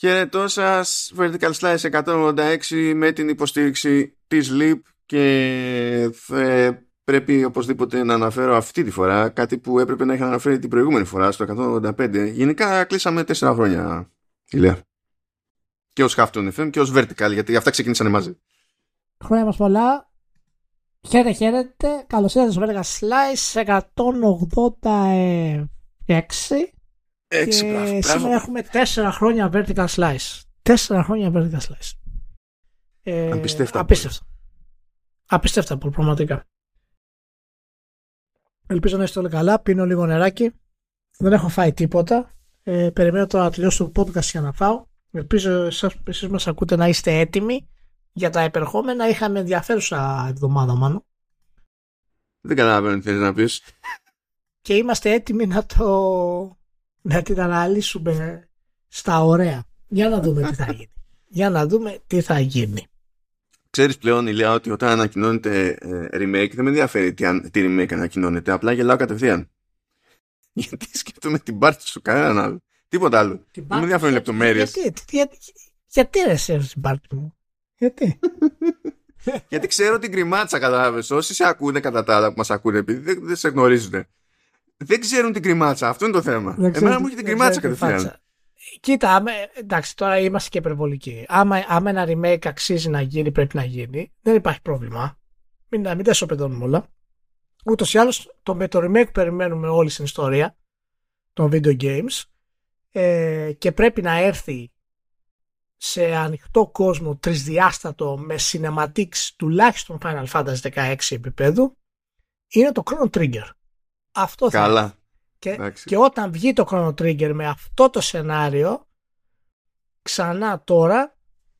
Χαιρετώ σα, Vertical Slice 186 με την υποστήριξη της Leap και ε, πρέπει οπωσδήποτε να αναφέρω αυτή τη φορά κάτι που έπρεπε να είχα αναφέρει την προηγούμενη φορά στο 185. Γενικά κλείσαμε 4 χρόνια, Ηλία. Και ως Halftone FM και ως Vertical, γιατί αυτά ξεκίνησαν μαζί. Χρόνια μας πολλά. Χαίρετε, χαίρετε. Καλώς ήρθατε στο Vertical Slice 186. Έτσι, και μπράβο, σήμερα μπράβο. έχουμε 4 χρόνια Vertical Slice. 4 χρόνια Vertical Slice. Ε, Απίστευτα. Απίστευτα. Απίστευτα πολύ, πραγματικά. Ελπίζω να είστε όλοι καλά. Πίνω λίγο νεράκι. Δεν έχω φάει τίποτα. Ε, περιμένω τώρα να τελειώσω το podcast για να φάω. Ελπίζω εσάς, εσείς μας ακούτε να είστε έτοιμοι για τα επερχόμενα. Είχαμε ενδιαφέρουσα εβδομάδα μάλλον. Δεν καταλαβαίνω τι θέλεις να πεις. Και είμαστε έτοιμοι να το να την αναλύσουμε στα ωραία. Για να δούμε τι θα γίνει. Για να δούμε τι θα γίνει. Ξέρεις πλέον, Ηλία, ότι όταν ανακοινώνεται ε, remake δεν με ενδιαφέρει τι, αν- τι remake ανακοινώνεται. Απλά γελάω κατευθείαν. Γιατί σκέφτομαι την πάρτι σου, κανέναν άλλο. Τίποτα άλλο. Δεν με ενδιαφέρουν λεπτομέρειες. Γιατί, τι- γιατί, γιατί ρε σε την πάρτι μου; Γιατί; Γιατί ξέρω την κρυμάτσα, κατάλαβες. Όσοι σε ακούνε κατά τα άλλα που μας ακούνε, επειδή δεν, δεν σε γνωρίζουν, δεν ξέρουν την κρυμάτσα. Αυτό είναι το θέμα. Δεν ξέρω Εμένα μου τι- έχει την δεν κρυμάτσα ξέρω τι κατευθείαν. φάτσα. Κοίτα, άμα, εντάξει, τώρα είμαστε και υπερβολικοί. Άμα, άμα ένα remake αξίζει να γίνει, πρέπει να γίνει. Δεν υπάρχει πρόβλημα. Μην, μην τα ισοπεδώνουμε όλα. Ούτως ή άλλως, το, με το remake που περιμένουμε όλη στην ιστορία των video games ε, και πρέπει να έρθει σε ανοιχτό κόσμο τρισδιάστατο με cinematics τουλάχιστον Final Fantasy 16 επίπεδου είναι το Chrono Trigger. Αυτό θα είναι. Καλά. Και, Εντάξει. και όταν βγει το Chrono Trigger με αυτό το σενάριο, ξανά τώρα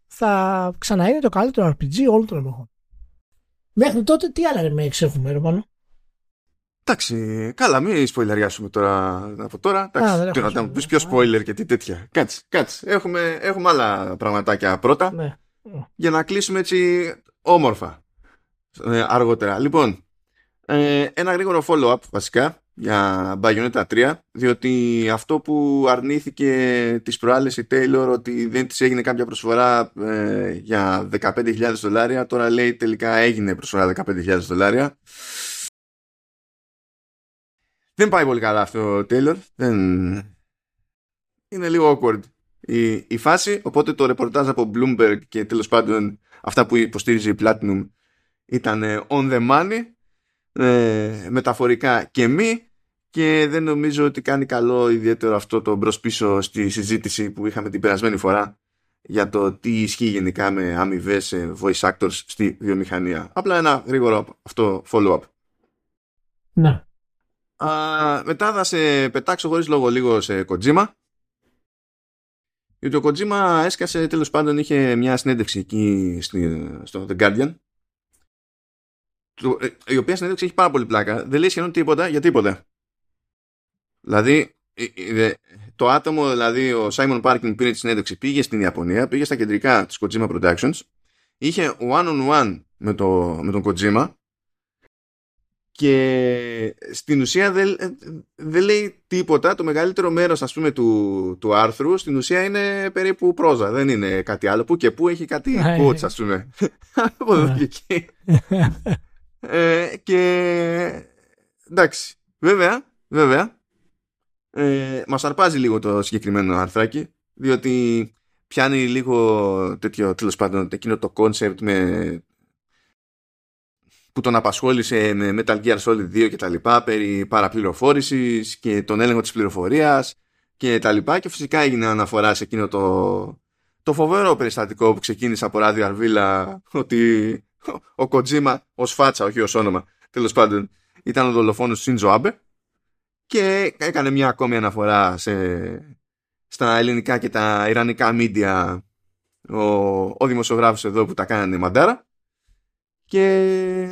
θα ξαναείνει το καλύτερο RPG όλων των εποχών. Μέχρι τότε τι άλλα remakes έχουμε, Ρωμανό. Εντάξει, καλά, μην σποιλαριάσουμε τώρα από τώρα. Α, δεν Εντάξει, έχω τι να τα spoiler. πεις πιο spoiler και τι τέτοια. Κάτσε, κάτσε. Έχουμε, έχουμε άλλα πραγματάκια πρώτα Ναι. για να κλείσουμε έτσι όμορφα ε, αργότερα. Λοιπόν, ε, ένα γρήγορο follow-up βασικά για Bayonetta 3 διότι αυτό που αρνήθηκε τις προάλλες η Taylor ότι δεν της έγινε κάποια προσφορά ε, για 15.000 δολάρια τώρα λέει τελικά έγινε προσφορά 15.000 δολάρια. Δεν πάει πολύ καλά αυτό ο Taylor. Δεν... είναι λίγο awkward η, η φάση. Οπότε το ρεπορτάζ από Bloomberg και τέλος πάντων αυτά που υποστήριζε η Platinum ήταν ε, on the money ε, μεταφορικά και μη και δεν νομίζω ότι κάνει καλό ιδιαίτερο αυτό το μπρος πίσω στη συζήτηση που είχαμε την περασμένη φορά για το τι ισχύει γενικά με αμοιβές voice actors στη βιομηχανία. Απλά ένα γρήγορο αυτό follow-up. ναι. Α, μετά θα σε πετάξω χωρίς λόγο λίγο σε Kojima. Γιατί ο Kojima έσκασε τέλος πάντων είχε μια συνέντευξη εκεί στη, στο The Guardian το- ε, η οποία συνέντευξη έχει πάρα πολύ πλάκα. Δεν λέει σχεδόν τίποτα για τίποτα. Δηλαδή, ε, ε, το άτομο, δηλαδή ο Simon Parkin που πήρε τη συνέντευξη, πήγε στην Ιαπωνία, πήγε στα κεντρικά της Kojima Productions, είχε one-on-one με, το, με τον Kojima και στην ουσία δεν, ε, δεν λέει τίποτα. Το μεγαλύτερο μέρος ας πούμε του, του άρθρου στην ουσία είναι περίπου πρόζα. Δεν είναι κάτι άλλο. Που και που έχει κάτι Ναι. quotes ας πούμε. Από εδώ Ναι. και εκεί. Ε, και εντάξει, βέβαια, βέβαια, ε, μας αρπάζει λίγο το συγκεκριμένο αρθράκι, διότι πιάνει λίγο τέτοιο, τέλος πάντων, εκείνο το concept με, που τον απασχόλησε με Metal Gear Solid 2 και τα λοιπά, περί παραπληροφόρησης και τον έλεγχο της πληροφορίας και τα λοιπά και φυσικά έγινε αναφορά σε εκείνο το, το φοβερό περιστατικό που ξεκίνησε από ράδιο Αρβίλα ότι ο Kojima ως φάτσα, όχι ως όνομα, τέλος πάντων, ήταν ο δολοφόνος του Shinzo Abe και έκανε μια ακόμη αναφορά σε, στα ελληνικά και τα ιρανικά μίντια ο, ο δημοσιογράφος εδώ που τα κάνανε μαντάρα. Και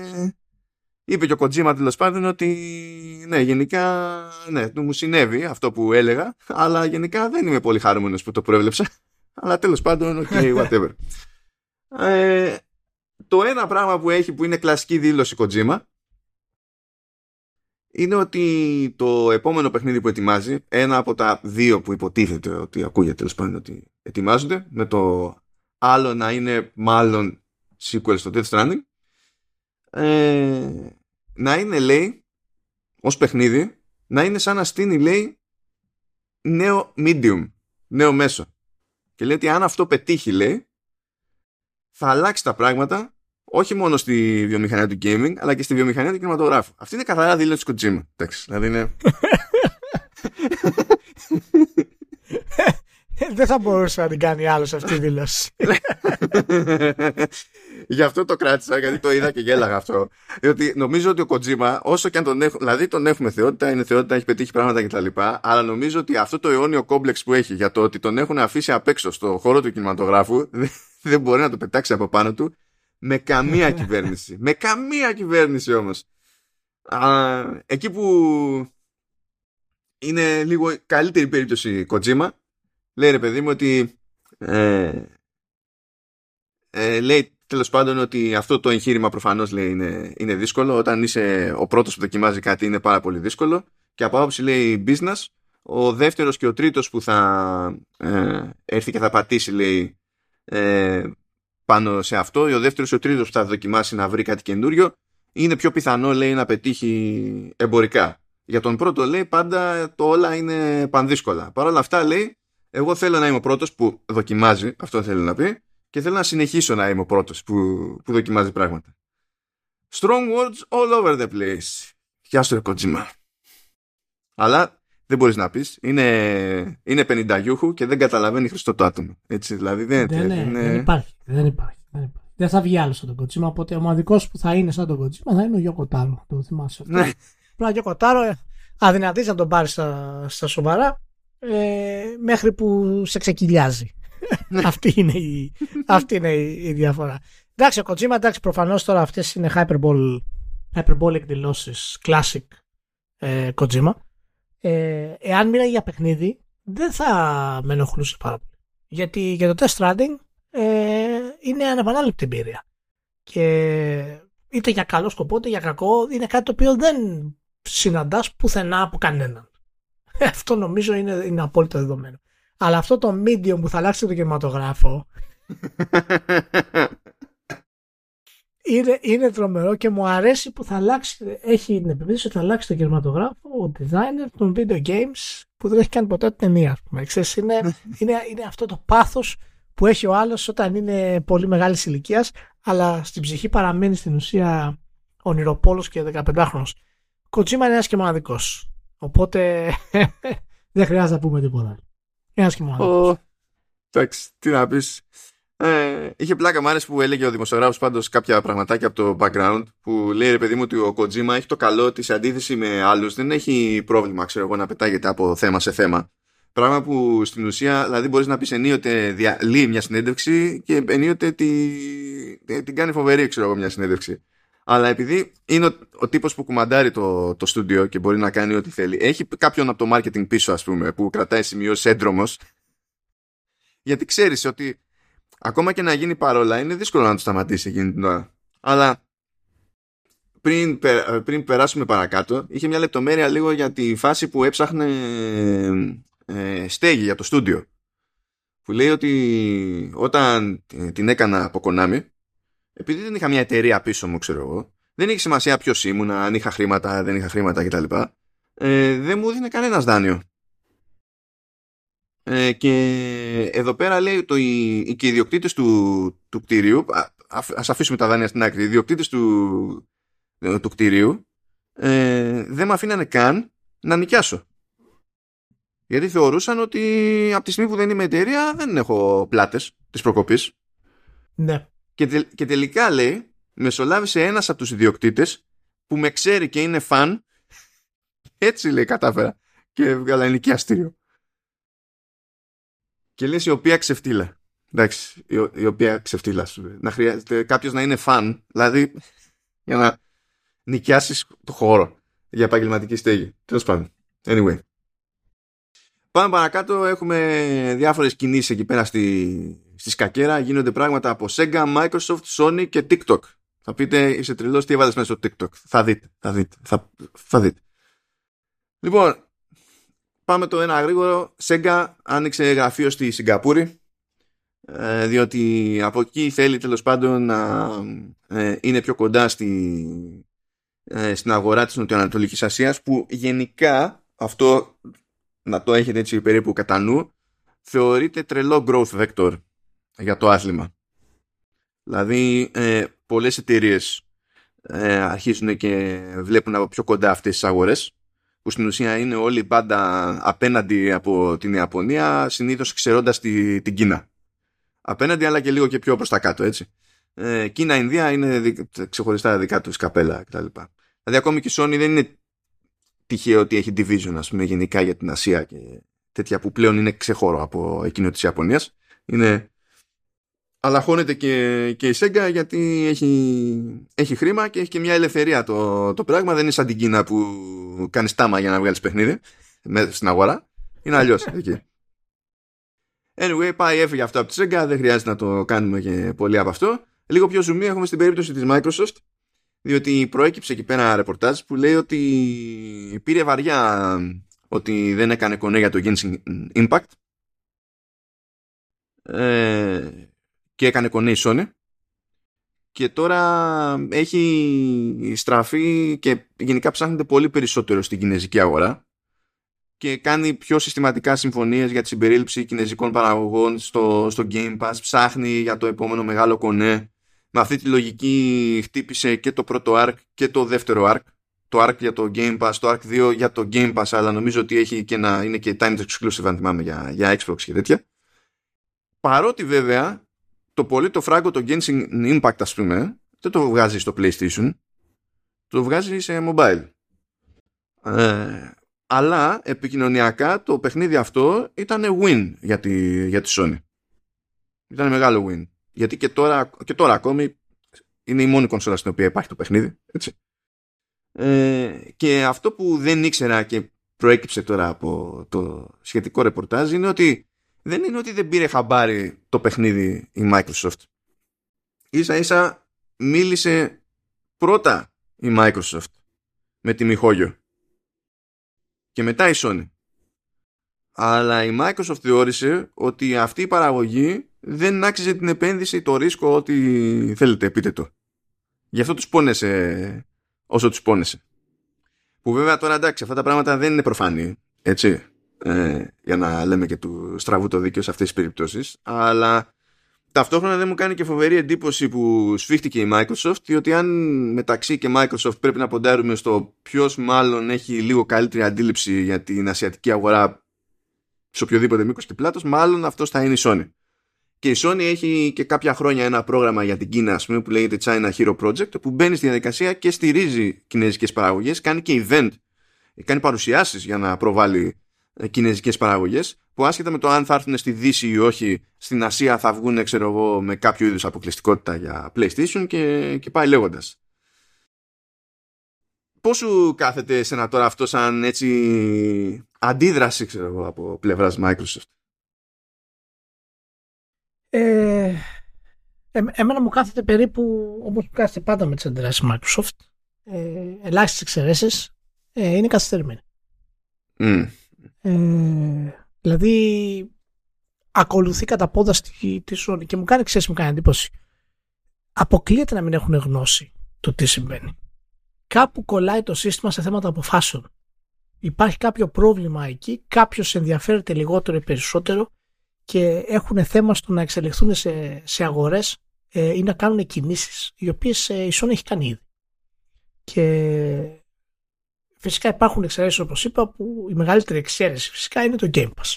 είπε και ο Kojima τέλος πάντων ότι ναι γενικά ναι, μου συνέβη αυτό που έλεγα αλλά γενικά δεν είμαι πολύ χαρούμενος που το προέβλεψα. Αλλά τέλος πάντων ok whatever. Ε, το ένα πράγμα που έχει που είναι κλασική δήλωση Kojima είναι ότι το επόμενο παιχνίδι που ετοιμάζει, ένα από τα δύο που υποτίθεται ότι ακούγεται τέλος πάντων ότι ετοιμάζονται με το άλλο να είναι μάλλον sequel στο Death Stranding ε, να είναι λέει ως παιχνίδι να είναι σαν να στείνει λέει νέο medium νέο μέσο. Και λέει ότι αν αυτό πετύχει λέει θα αλλάξει τα πράγματα όχι μόνο στη βιομηχανία του gaming αλλά και στη βιομηχανία του κινηματογράφου αυτή είναι καθαρά δήλωση του Kojima εντάξει, δηλαδή είναι Δεν θα μπορούσε να την κάνει άλλος αυτή τη δήλωση. Γι' αυτό το κράτησα, γιατί το είδα και γέλαγα αυτό. Διότι νομίζω ότι ο Κοτζίμα, όσο και αν τον έχουμε, δηλαδή τον έχουμε θεότητα, είναι θεότητα, έχει πετύχει πράγματα κτλ. Αλλά νομίζω ότι αυτό το αιώνιο κόμπλεξ που έχει για το ότι τον έχουν αφήσει απ' έξω στο χώρο του κινηματογράφου, δεν μπορεί να το πετάξει από πάνω του με καμία κυβέρνηση. με καμία κυβέρνηση όμως. Εκεί που είναι λίγο καλύτερη περίπτωση Κοτζίμα, λέει ρε παιδί μου ότι ε, ε, λέει τέλος πάντων ότι αυτό το εγχείρημα προφανώς λέει είναι, είναι δύσκολο. Όταν είσαι ο πρώτος που δοκιμάζει κάτι είναι πάρα πολύ δύσκολο. Και από άποψη λέει business, ο δεύτερος και ο τρίτος που θα ε, έρθει και θα πατήσει λέει ε, πάνω σε αυτό, ο δεύτερος και ο τρίτος που θα δοκιμάσει να βρει κάτι καινούριο, είναι πιο πιθανό λέει να πετύχει εμπορικά. Για τον πρώτο λέει πάντα το όλα είναι πανδύσκολα. Παρ' όλα αυτά λέει εγώ θέλω να είμαι ο πρώτος που δοκιμάζει, αυτό θέλω να πει, και θέλω να συνεχίσω να είμαι ο πρώτος που, που δοκιμάζει πράγματα. Strong words all over the place. Γεια σου, Kojima. Αλλά δεν μπορείς να πεις. Είναι, είναι 50 γιούχου και δεν καταλαβαίνει Χριστό το άτομο. Έτσι, δηλαδή δεν, δεν, ναι, είναι... δεν, υπάρχει, δεν υπάρχει. Δεν υπάρχει. Δεν θα βγει άλλο σαν τον Kojima, οπότε ο μοναδικό που θα είναι σαν τον Kojima θα είναι ο Γιώκο Τάρο. Το θυμάσαι αυτό. Ναι. Απλά ο Γιώκο Τάρο ε, αδυνατεί να τον πάρεις στα, στα σοβαρά ε, μέχρι που σε ξεκυλιάζει. Ναι. αυτή, είναι η, αυτή είναι η, διαφορά. Εντάξει, ο Kojima, εντάξει, προφανώς τώρα αυτές είναι hyperbole, hyperbole εκδηλώσεις, classic ε, Kojima. Ε, εάν μίλαγε για παιχνίδι, δεν θα με ενοχλούσε πάρα πολύ. Γιατί για το test stranding ε, είναι ανεπανάληπτη εμπειρία. Και είτε για καλό σκοπό είτε για κακό είναι κάτι το οποίο δεν συναντάς πουθενά από κανέναν. Αυτό νομίζω είναι, είναι απόλυτο δεδομένο. Αλλά αυτό το medium που θα αλλάξει το κινηματογράφο είναι, είναι τρομερό και μου αρέσει που θα αλλάξει, έχει την επιμέτρηση ότι θα αλλάξει το κινηματογράφο ο designer των video games που δεν έχει κάνει ποτέ την ταινία. Ξέρεις, είναι, είναι, είναι αυτό το πάθος που έχει ο άλλος όταν είναι πολύ μεγάλης ηλικίας, αλλά στην ψυχή παραμένει στην ουσία ονειροπόλος και 15χρονος. Κοτσίμα είναι ένας και μοναδικός. Οπότε δεν χρειάζεται να πούμε τίποτα. Ένας και μόνο. Εντάξει, τι να πεις. Ε, είχε πλάκα μου που έλεγε ο δημοσιογράφος πάντως κάποια πραγματάκια από το background που λέει ρε παιδί μου ότι ο Kojima έχει το καλό ότι σε αντίθεση με άλλους δεν έχει πρόβλημα ξέρω εγώ να πετάγεται από θέμα σε θέμα. Πράγμα που στην ουσία δηλαδή μπορείς να πεις ενίοτε διαλύει μια συνέντευξη και ενίοτε τη, την κάνει φοβερή ξέρω εγώ μια συνέντευξη. Αλλά επειδή είναι ο, ο τύπος που κουμαντάρει το, το στούντιο και μπορεί να κάνει ό,τι θέλει, έχει κάποιον από το marketing πίσω, ας πούμε, που κρατάει σημειώσει έντρομος, γιατί ξέρεις ότι ακόμα και να γίνει παρόλα, είναι δύσκολο να το σταματήσει εκείνη την ώρα. Αλλά πριν, πριν περάσουμε παρακάτω, είχε μια λεπτομέρεια λίγο για τη φάση που έψαχνε ε, στέγη για το στούντιο. Που λέει ότι όταν την έκανα από Konami, επειδή δεν είχα μια εταιρεία πίσω μου, ξέρω εγώ, δεν είχε σημασία ποιος ήμουν, αν είχα χρήματα, δεν είχα χρήματα κτλ. Ε, δεν μου δίνει κανένας δάνειο. Ε, και εδώ πέρα λέει το, οι, οι, και οι ιδιοκτήτες του, του κτίριου, α, ας αφήσουμε τα δάνεια στην άκρη, οι ιδιοκτήτες του, του κτίριου ε, δεν με αφήνανε καν να νοικιάσω. Γιατί θεωρούσαν ότι από τη στιγμή που δεν είμαι εταιρεία δεν έχω πλάτες της προκοπής. Ναι. Και, και τελικά λέει, μεσολάβησε ένας από τους ιδιοκτήτες που με ξέρει και είναι φαν. Έτσι λέει κατάφερα. Και έβγαλα ενοικιαστήριο. Και λες η οποία ξεφτύλα. Εντάξει, η, η οποία ξεφτύλα σου. Να χρειάζεται κάποιος να είναι φαν, δηλαδή για να νοικιάσεις το χώρο για επαγγελματική στέγη. Τέλος πάντων. Anyway. Πάμε παρακάτω, έχουμε διάφορες κινήσεις εκεί πέρα στη, στη σκακέρα. Γίνονται πράγματα από Sega, Microsoft, Sony και TikTok. Θα πείτε, είσαι τρελός, τι έβαλες μέσα στο TikTok. Θα δείτε, θα δείτε, θα, θα δείτε. Λοιπόν, πάμε το ένα γρήγορο. Sega άνοιξε γραφείο στη Σιγκαπούρη ε, διότι από εκεί θέλει τέλος πάντων να ε, είναι πιο κοντά στη, ε, στην αγορά της Νοτιοανατολικής Ασίας που γενικά αυτό να το έχετε έτσι περίπου κατά νου θεωρείται τρελό growth vector για το άθλημα. Δηλαδή ε, πολλές εταιρείες ε, αρχίζουν και βλέπουν από πιο κοντά αυτές τις αγορές που στην ουσία είναι όλοι πάντα απέναντι από την Ιαπωνία συνήθως ξερώντας τη, την Κίνα. Απέναντι αλλά και λίγο και πιο προς τα κάτω έτσι. Ε, Κίνα-Ινδία είναι ξεχωριστά δικά τους καπέλα κτλ. Δηλαδή ακόμη και η Sony δεν είναι τυχαίο ότι έχει division ας πούμε γενικά για την Ασία και τέτοια που πλέον είναι ξεχώρο από εκείνο της Ιαπωνίας. Είναι αλλά χώνεται και, και η Sega γιατί έχει, έχει χρήμα και έχει και μια ελευθερία το, το πράγμα. Δεν είναι σαν την Κίνα που κάνεις τάμα για να βγάλεις παιχνίδι στην αγορά. Είναι αλλιώς εκεί. Anyway, πάει έφυγε αυτό από τη Sega. Δεν χρειάζεται να το κάνουμε και πολύ από αυτό. Λίγο πιο ζουμί έχουμε στην περίπτωση της Microsoft διότι προέκυψε εκεί πέρα ένα ρεπορτάζ που λέει ότι πήρε βαριά ότι δεν έκανε κονέ για το Genshin Impact ε, και έκανε κονέ η Sony και τώρα έχει στραφεί και γενικά ψάχνεται πολύ περισσότερο στην κινέζικη αγορά και κάνει πιο συστηματικά συμφωνίες για τη συμπερίληψη κινέζικων παραγωγών στο, στο Game Pass, ψάχνει για το επόμενο μεγάλο κονέ. Με αυτή τη λογική χτύπησε και το πρώτο ARC και το δεύτερο ARC. Το ARC για το Game Pass, το ARC 2 για το Game Pass, αλλά νομίζω ότι έχει και ένα, είναι και timed exclusive αν θυμάμαι για, για Xbox και τέτοια. Παρότι βέβαια το πολύ το φράγκο το Genshin Impact ας πούμε δεν το βγάζεις στο PlayStation. Το βγάζεις σε mobile. Ε, αλλά επικοινωνιακά το παιχνίδι αυτό ήταν win για τη, για τη Sony. Ήταν μεγάλο win. Γιατί και τώρα, και τώρα ακόμη είναι η μόνη κονσόλα στην οποία υπάρχει το παιχνίδι έτσι. Ε, και αυτό που δεν ήξερα και προέκυψε τώρα από το σχετικό ρεπορτάζ είναι ότι δεν είναι ότι δεν πήρε χαμπάρι το παιχνίδι η Microsoft. Ίσα ίσα μίλησε πρώτα η Microsoft με τη Μιχόγιο και μετά η Sony. Αλλά η Microsoft θεώρησε ότι αυτή η παραγωγή δεν άξιζε την επένδυση, το ρίσκο ότι θέλετε πείτε το. Γι' αυτό τους πόνεσε όσο τους πόνεσε. Που βέβαια τώρα εντάξει αυτά τα πράγματα δεν είναι προφανή. Έτσι ε, για να λέμε και του στραβού το δίκαιο σε αυτές τις περιπτώσεις. Αλλά ταυτόχρονα δεν μου κάνει και φοβερή εντύπωση που σφίχτηκε η Microsoft διότι αν μεταξύ και Microsoft πρέπει να ποντάρουμε στο ποιος μάλλον έχει λίγο καλύτερη αντίληψη για την ασιατική αγορά σε οποιοδήποτε μήκος και πλάτος μάλλον αυτός θα είναι η Sony. Και η Sony έχει και κάποια χρόνια ένα πρόγραμμα για την Κίνα, ας πούμε, που λέγεται China Hero Project, που μπαίνει στη διαδικασία και στηρίζει κινέζικες παραγωγές, κάνει και event, κάνει παρουσιάσεις για να προβάλλει ε, κινέζικες παραγωγές που άσχετα με το αν θα έρθουν στη Δύση ή όχι στην Ασία θα βγουν ξέρω εγώ με κάποιο είδους αποκλειστικότητα για PlayStation και, και πάει λέγοντας. Πώς σου κάθεται σε τώρα αυτό σαν έτσι αντίδραση ξέρω εγώ από πλευράς Microsoft; Ε, εμένα μου κάθεται περίπου όπως μου κάθεται πάντα με τις αντιδράσεις Microsoft. Ε, ελάχιστες εξαιρέσεις ε, είναι καθυστερημένοι. Mm. Ε, δηλαδή ακολουθεί κατά πόδα στη, τη Sony και μου κάνει ξέρεις μου κάνει εντύπωση. Αποκλείεται να μην έχουν γνώση το τι συμβαίνει. Κάπου κολλάει το σύστημα σε θέματα αποφάσεων. Υπάρχει κάποιο πρόβλημα εκεί, κάποιος ενδιαφέρεται λιγότερο ή περισσότερο και έχουν θέμα στο να εξελιχθούν σε, σε αγορές ε, ή να κάνουν κινήσεις οι οποίες ε, η Sony έχει κάνει ήδη. Και Φυσικά υπάρχουν εξαιρέσεις όπως είπα που η μεγαλύτερη εξαίρεση φυσικά είναι το Game Pass.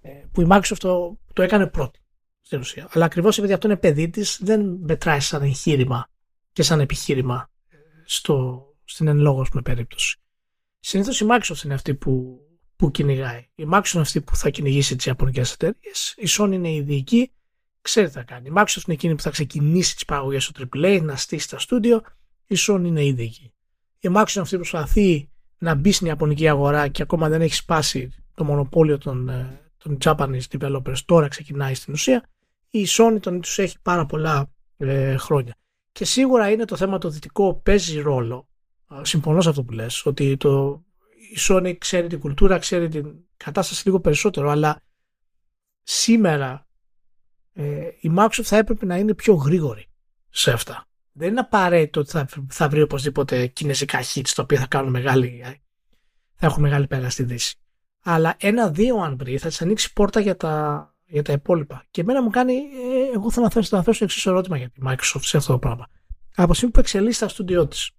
Ε, που η Microsoft το, το έκανε πρώτη στην ουσία. Αλλά ακριβώς επειδή αυτό είναι παιδί της, δεν μετράει σαν εγχείρημα και σαν επιχείρημα ε, στο, στην εν λόγω με περίπτωση. Συνήθως η Microsoft είναι αυτή που, που κυνηγάει. Η Microsoft είναι αυτή που θα κυνηγήσει τις Ιαπωνικές εταιρείες. Η Sony είναι η ειδική, ξέρει τι θα κάνει. Η Microsoft είναι εκείνη που θα ξεκινήσει τις παραγωγές στο AAA, να στήσει τα στούντιο. Η Sony είναι η ειδική η Microsoft αυτή προσπαθεί να μπει στην Ιαπωνική αγορά και ακόμα δεν έχει σπάσει το μονοπόλιο των, ε, των Japanese developers, τώρα ξεκινάει στην ουσία. Η Sony τον τους έχει πάρα πολλά ε, χρόνια. Και σίγουρα είναι το θέμα το δυτικό παίζει ρόλο. Συμφωνώ σε αυτό που λες, ότι το, η Sony ξέρει την κουλτούρα, ξέρει την κατάσταση λίγο περισσότερο, αλλά σήμερα ε, η Microsoft θα έπρεπε να είναι πιο γρήγορη σε αυτά. Δεν είναι απαραίτητο ότι θα, θα βρει οπωσδήποτε κινέζικα hits τα οποία θα κάνουν μεγάλη, θα έχουν μεγάλη πέρα στη Δύση. Αλλά ένα-δύο αν βρει θα της ανοίξει πόρτα για τα, για τα υπόλοιπα. Και εμένα μου κάνει, ε, εγώ θα να θέσω, θα θέσω το εξής ερώτημα για τη Microsoft σε αυτό το πράγμα. Από τη στιγμή που εξελίσσει τα στούντιό της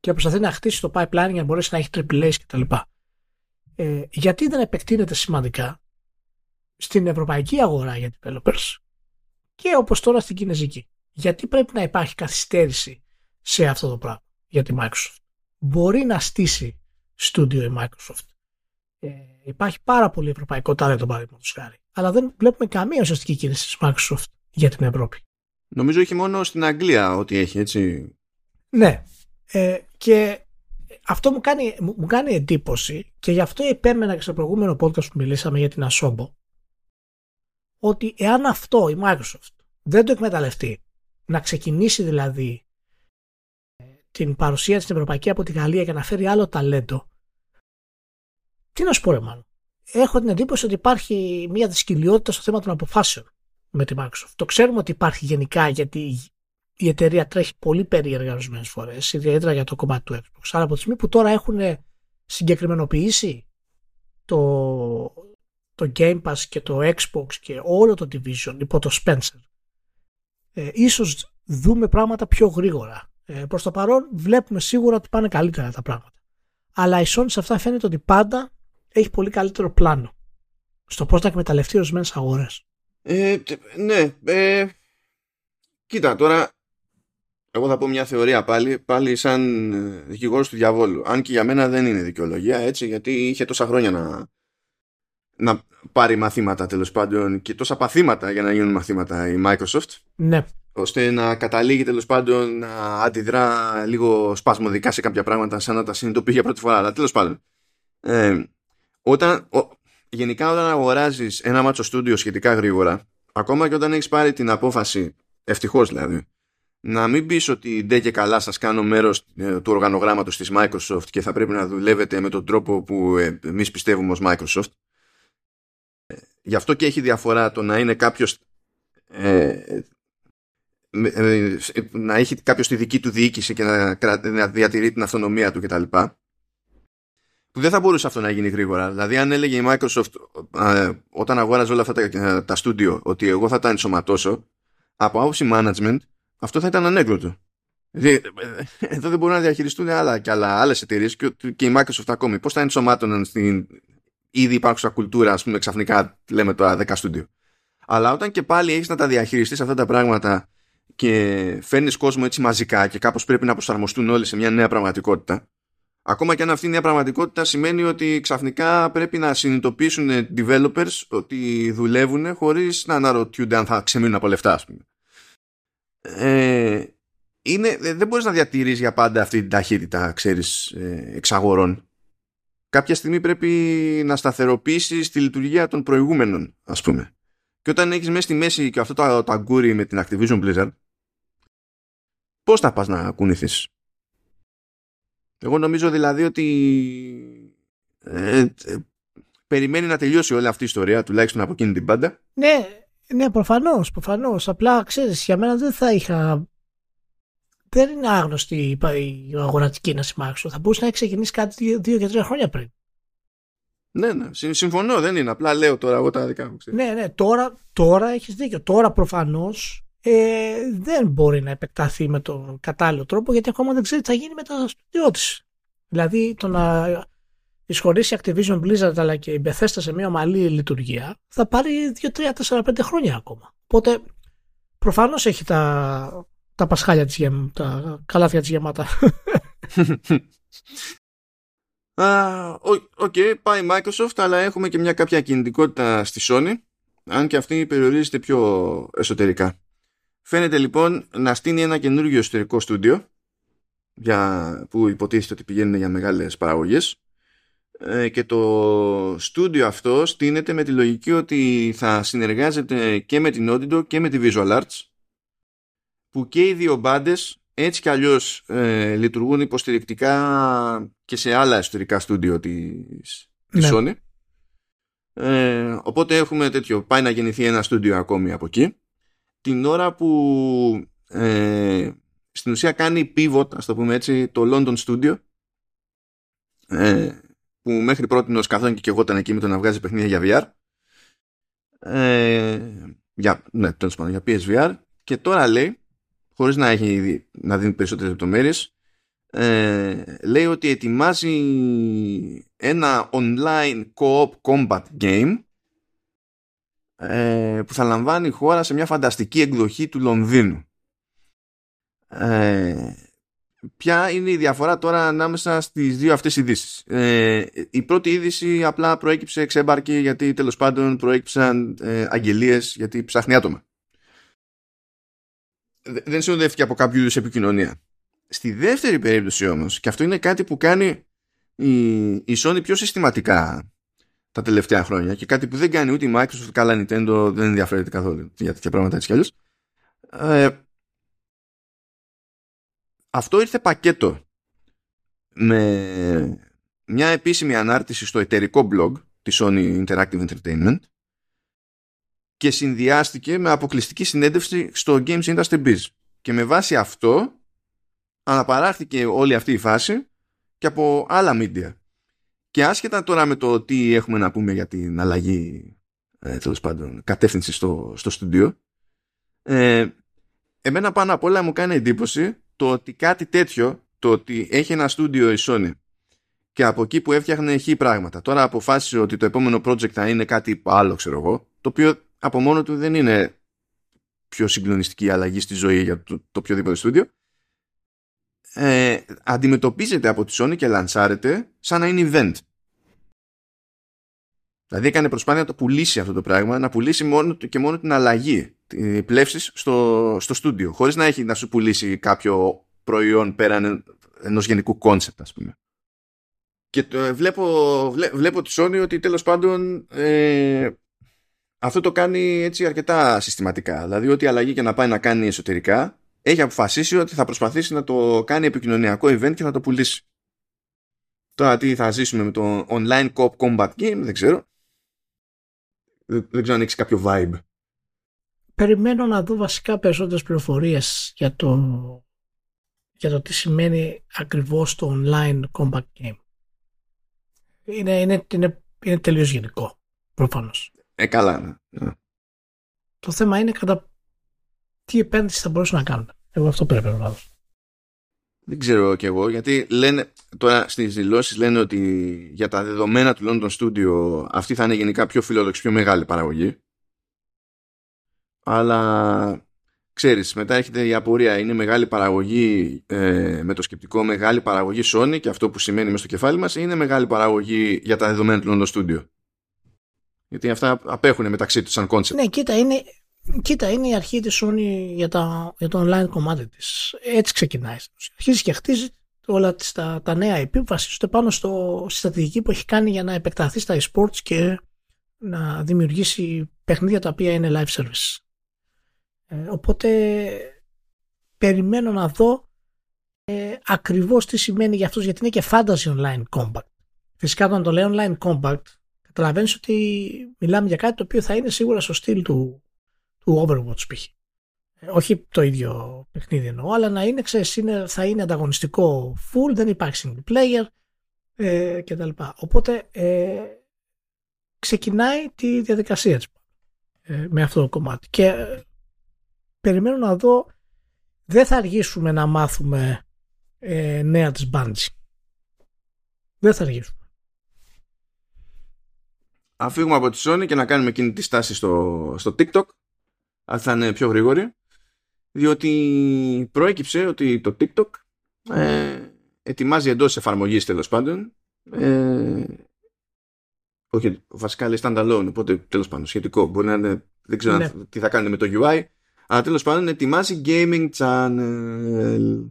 και προσπαθεί να χτίσει το pipeline για να μπορέσει να έχει AAA κτλ. Ε, γιατί δεν επεκτείνεται σημαντικά στην ευρωπαϊκή αγορά για developers και όπως τώρα στην κινέζικη; Γιατί πρέπει να υπάρχει καθυστέρηση σε αυτό το πράγμα για τη Microsoft; Μπορεί να στήσει στούντιο η Microsoft. Ε, υπάρχει πάρα πολύ ευρωπαϊκό τάλεντο παραδείγματος χάρη. Αλλά δεν βλέπουμε καμία ουσιαστική κίνηση της Microsoft για την Ευρώπη. Νομίζω έχει μόνο στην Αγγλία ότι έχει, έτσι. Ναι. Ε, και αυτό μου κάνει, μου κάνει εντύπωση και γι' αυτό επέμενα και στο προηγούμενο podcast που μιλήσαμε για την Asobo ότι εάν αυτό η Microsoft δεν το εκμεταλλευτεί να ξεκινήσει δηλαδή ε, την παρουσία της στην Ευρωπαϊκή από τη Γαλλία για να φέρει άλλο ταλέντο τι να σου πω ρε μάλλον. Έχω την εντύπωση ότι υπάρχει μια δυσκολιότητα στο θέμα των αποφάσεων με τη Microsoft. Το ξέρουμε ότι υπάρχει γενικά γιατί η εταιρεία τρέχει πολύ περίεργα ορισμένε φορές, ιδιαίτερα για το κομμάτι του Xbox. Αλλά από τη στιγμή που τώρα έχουν συγκεκριμενοποιήσει το, το Game Pass και το Xbox και όλο το Division υπό το Spencer, ε, ίσως δούμε πράγματα πιο γρήγορα. Ε, προς το παρόν βλέπουμε σίγουρα ότι πάνε καλύτερα τα πράγματα. Αλλά η Sony σε αυτά φαίνεται ότι πάντα έχει πολύ καλύτερο πλάνο στο πώς να εκμεταλλευτεί ορισμένες αγορές. Ε, ναι, ε, κοίτα τώρα εγώ θα πω μια θεωρία πάλι, πάλι σαν ε, δικηγόρος του διαβόλου. Αν και για μένα δεν είναι δικαιολογία, έτσι, γιατί είχε τόσα χρόνια να, να πάρει μαθήματα τέλος πάντων και τόσα παθήματα για να γίνουν μαθήματα η Microsoft. Ναι. Ώστε να καταλήγει τέλος πάντων να αντιδρά λίγο σπασμωδικά σε κάποια πράγματα σαν να τα συνειδητοποιεί για πρώτη φορά. Αλλά τέλος πάντων. Ε, όταν, ο, γενικά όταν αγοράζεις ένα μάτσο στούντιο σχετικά γρήγορα, ακόμα και όταν έχεις πάρει την απόφαση, ευτυχώς δηλαδή, να μην πεις ότι ντε και καλά σας κάνω μέρος ε, του οργανογράμματος της Microsoft και θα πρέπει να δουλεύετε με τον τρόπο που ε, εμείς πιστεύουμε ως Microsoft. Ε, γι' αυτό και έχει διαφορά το να είναι κάποιος ε, να έχει κάποιος τη δική του διοίκηση και να, να διατηρεί την αυτονομία του κτλ. Που δεν θα μπορούσε αυτό να γίνει γρήγορα. Δηλαδή, αν έλεγε η Microsoft όταν αγόραζε όλα αυτά τα, τα studio ότι εγώ θα τα ενσωματώσω, από άποψη management αυτό θα ήταν ανέκδοτο. Εδώ δεν μπορούν να διαχειριστούν άλλα και άλλα, άλλες εταιρείες και, και η Microsoft ακόμη. Πώς θα ενσωμάτωναν στην ήδη υπάρχουσα κουλτούρα, ας πούμε, ξαφνικά λέμε τώρα 10 στούντιο. Αλλά όταν και πάλι έχεις να τα διαχειριστείς αυτά τα πράγματα και φέρνεις κόσμο έτσι μαζικά και κάπως πρέπει να προσαρμοστούν όλοι σε μια νέα πραγματικότητα, ακόμα και αν αυτή η νέα πραγματικότητα σημαίνει ότι ξαφνικά πρέπει να συνειδητοποιήσουν developers ότι δουλεύουν χωρίς να αναρωτιούνται αν θα ξεμείνουν από λεφτά, ας πούμε ε, είναι, ε, δεν μπορείς να διατηρείς για πάντα αυτή την ταχύτητα, ξέρεις, ε, εξαγορών. Κάποια στιγμή πρέπει να σταθεροποιήσεις τη λειτουργία των προηγούμενων, ας πούμε. Και όταν έχεις μέσα στη μέση και αυτό το, το αγκούρι με την Activision Blizzard, πώς θα πας να κουνηθείς; Εγώ νομίζω δηλαδή ότι ε, ε, περιμένει να τελειώσει όλη αυτή η ιστορία, τουλάχιστον από εκείνη την πάντα. Ναι, ναι, προφανώς, προφανώς. Απλά ξέρεις, για μένα δεν θα είχα. Δεν είναι άγνωστη η αγορατική να συμμάξω. Θα μπορούσε να έχει ξεκινήσει κάτι δύο και τρία χρόνια πριν. Ναι, ναι, συμφωνώ, δεν είναι. Απλά λέω τώρα εγώ τα δικά μου. Ναι, ναι, τώρα, τώρα έχεις δίκιο. Τώρα προφανώς ε, δεν μπορεί να επεκταθεί με τον κατάλληλο τρόπο γιατί ακόμα δεν ξέρει τι θα γίνει με τα στοιχεία της. Δηλαδή το να εισχωρήσει η Activision Blizzard αλλά και η Bethesda σε μια ομαλή λειτουργία θα πάρει 2, 3, 4, 5 χρόνια ακόμα. Οπότε προφανώς έχει τα, τα πασχάλια της γεμ, τα καλάθια της γεμάτα. OK, okay, πάει Microsoft αλλά έχουμε και μια κάποια κινητικότητα στη Sony αν και αυτή περιορίζεται πιο εσωτερικά. Φαίνεται λοιπόν να στήνει ένα καινούργιο εσωτερικό στούντιο για, που υποτίθεται ότι πηγαίνουν για μεγάλες παραγωγές ε, και το στούντιο αυτό στείνεται με τη λογική ότι θα συνεργάζεται και με την Audio και με τη Visual Arts που και οι δύο μπάντες έτσι κι αλλιώς ε, λειτουργούν υποστηρικτικά και σε άλλα εσωτερικά στούντιο της, της ναι. Sony Ε, οπότε έχουμε τέτοιο, πάει να γεννηθεί ένα στούντιο ακόμη από εκεί. Την ώρα που ε, στην ουσία κάνει pivot, ας το πούμε έτσι, το London Studio ε, που μέχρι πρώτη ως καθόν και εγώ ήταν εκεί με το να βγάζει παιχνίδια για VR ε, για, ναι, τέλος πάντων, για PSVR και τώρα λέει, χωρίς να, έχει, να δίνει περισσότερες λεπτομέρειες ε, λέει ότι ετοιμάζει ένα online co-op combat game ε, που θα λαμβάνει χώρα σε μια φανταστική εκδοχή του Λονδίνου. Ε, ποια είναι η διαφορά τώρα ανάμεσα στις δύο αυτές ειδήσεις; Ε, η πρώτη είδηση απλά προέκυψε εξέμπαρκη γιατί τέλος πάντων προέκυψαν ε, αγγελίες γιατί ψάχνει άτομα. Δεν συνοδεύτηκε από κάποιο είδους επικοινωνία. Στη δεύτερη περίπτωση όμως, και αυτό είναι κάτι που κάνει η, η Sony πιο συστηματικά τα τελευταία χρόνια και κάτι που δεν κάνει ούτε η Microsoft, καλά Nintendo δεν ενδιαφέρεται καθόλου για τέτοια πράγματα έτσι κι αλλιώς. Ε, αυτό ήρθε πακέτο με μια επίσημη ανάρτηση στο εταιρικό blog της Sony Interactive Entertainment και συνδυάστηκε με αποκλειστική συνέντευξη στο Games Industry Biz. Και με βάση αυτό αναπαράχθηκε όλη αυτή η φάση και από άλλα media. Και άσχετα τώρα με το τι έχουμε να πούμε για την αλλαγή ε, τέλος πάντων κατεύθυνση στο, στο στούντιο ε, εμένα πάνω απ' όλα μου κάνει εντύπωση το ότι κάτι τέτοιο το ότι έχει ένα στούντιο η Sony και από εκεί που έφτιαχνε έχει πράγματα τώρα αποφάσισε ότι το επόμενο project θα είναι κάτι άλλο ξέρω εγώ το οποίο από μόνο του δεν είναι πιο συγκλονιστική αλλαγή στη ζωή για το, το οποιοδήποτε στούντιο ε, αντιμετωπίζεται από τη Sony και λανσάρεται σαν να είναι event. Δηλαδή έκανε προσπάθεια να το πουλήσει αυτό το πράγμα, να πουλήσει μόνο και μόνο την αλλαγή πλεύσης στο, στο στούντιο, χωρίς να έχει να σου πουλήσει κάποιο προϊόν πέραν ενός γενικού κόνσεπτ, ας πούμε. Και το, ε, βλέπω, βλέ, βλέπω τη Sony ότι τέλος πάντων ε, αυτό το κάνει έτσι αρκετά συστηματικά. Δηλαδή ό,τι αλλαγή και να πάει να κάνει εσωτερικά έχει αποφασίσει ότι θα προσπαθήσει να το κάνει επικοινωνιακό event και θα το πουλήσει. Τώρα τι θα ζήσουμε με το online cop combat game δεν ξέρω. Δεν, δεν ξέρω αν έχεις κάποιο vibe. Περιμένω να δω βασικά περισσότερες πληροφορίες για το, για το τι σημαίνει ακριβώς το online combat game. Είναι, είναι, είναι, είναι τελείως γενικό, προφανώς. Ε, καλά, ναι. ναι. Το θέμα είναι κατά τι επένδυση θα μπορούσαν να κάνουν. Εγώ αυτό πρέπει να δω. Δεν ξέρω κι εγώ, γιατί λένε, τώρα στις δηλώσεις λένε ότι για τα δεδομένα του London Studio αυτή θα είναι γενικά πιο φιλόδοξη, πιο μεγάλη παραγωγή. Αλλά ξέρεις, μετά έχετε η απορία, είναι μεγάλη παραγωγή ε, με το σκεπτικό μεγάλη παραγωγή Sony και αυτό που σημαίνει μέσα στο κεφάλι μας είναι μεγάλη παραγωγή για τα δεδομένα του London Studio. Γιατί αυτά απέχουν μεταξύ τους σαν concept. Ναι, κοίτα, είναι, Κοίτα, είναι η αρχή της Sony για, τα, για το online κομμάτι της. Έτσι ξεκινάει. Αρχίζει και χτίζει όλα τις, τα, τα νέα IP βασίζονται πάνω στο, στη στρατηγική που έχει κάνει για να επεκταθεί στα e-sports και να δημιουργήσει παιχνίδια τα οποία είναι live service. Ε, οπότε περιμένω να δω ε, ακριβώς τι σημαίνει για αυτούς γιατί είναι και fantasy online compact. Φυσικά όταν το λέω online compact καταλαβαίνεις ότι μιλάμε για κάτι το οποίο θα είναι σίγουρα στο στυλ του του Overwatch π.χ. Ε, όχι το ίδιο παιχνίδι εννοώ, αλλά να είναι, ξέρεις, είναι, θα είναι ανταγωνιστικό full, δεν υπάρχει single player ε, κτλ. Οπότε ε, ξεκινάει τη διαδικασία της ε, με αυτό το κομμάτι. Και ε, περιμένω να δω, δεν θα αργήσουμε να μάθουμε ε, νέα της Bungie. Δεν θα αργήσουμε. Αφήγουμε από τη Sony και να κάνουμε εκείνη τη στάση στο, στο TikTok. Αλλά θα είναι πιο γρήγορη. Διότι προέκυψε ότι το TikTok ε, ετοιμάζει εντός εφαρμογής τέλος πάντων. Ε, όχι βασικά λέει standalone οπότε τέλος πάντων σχετικό. Μπορεί να είναι δεν ξέρω ναι. τι θα κάνει με το UI αλλά τέλος πάντων ετοιμάζει gaming channel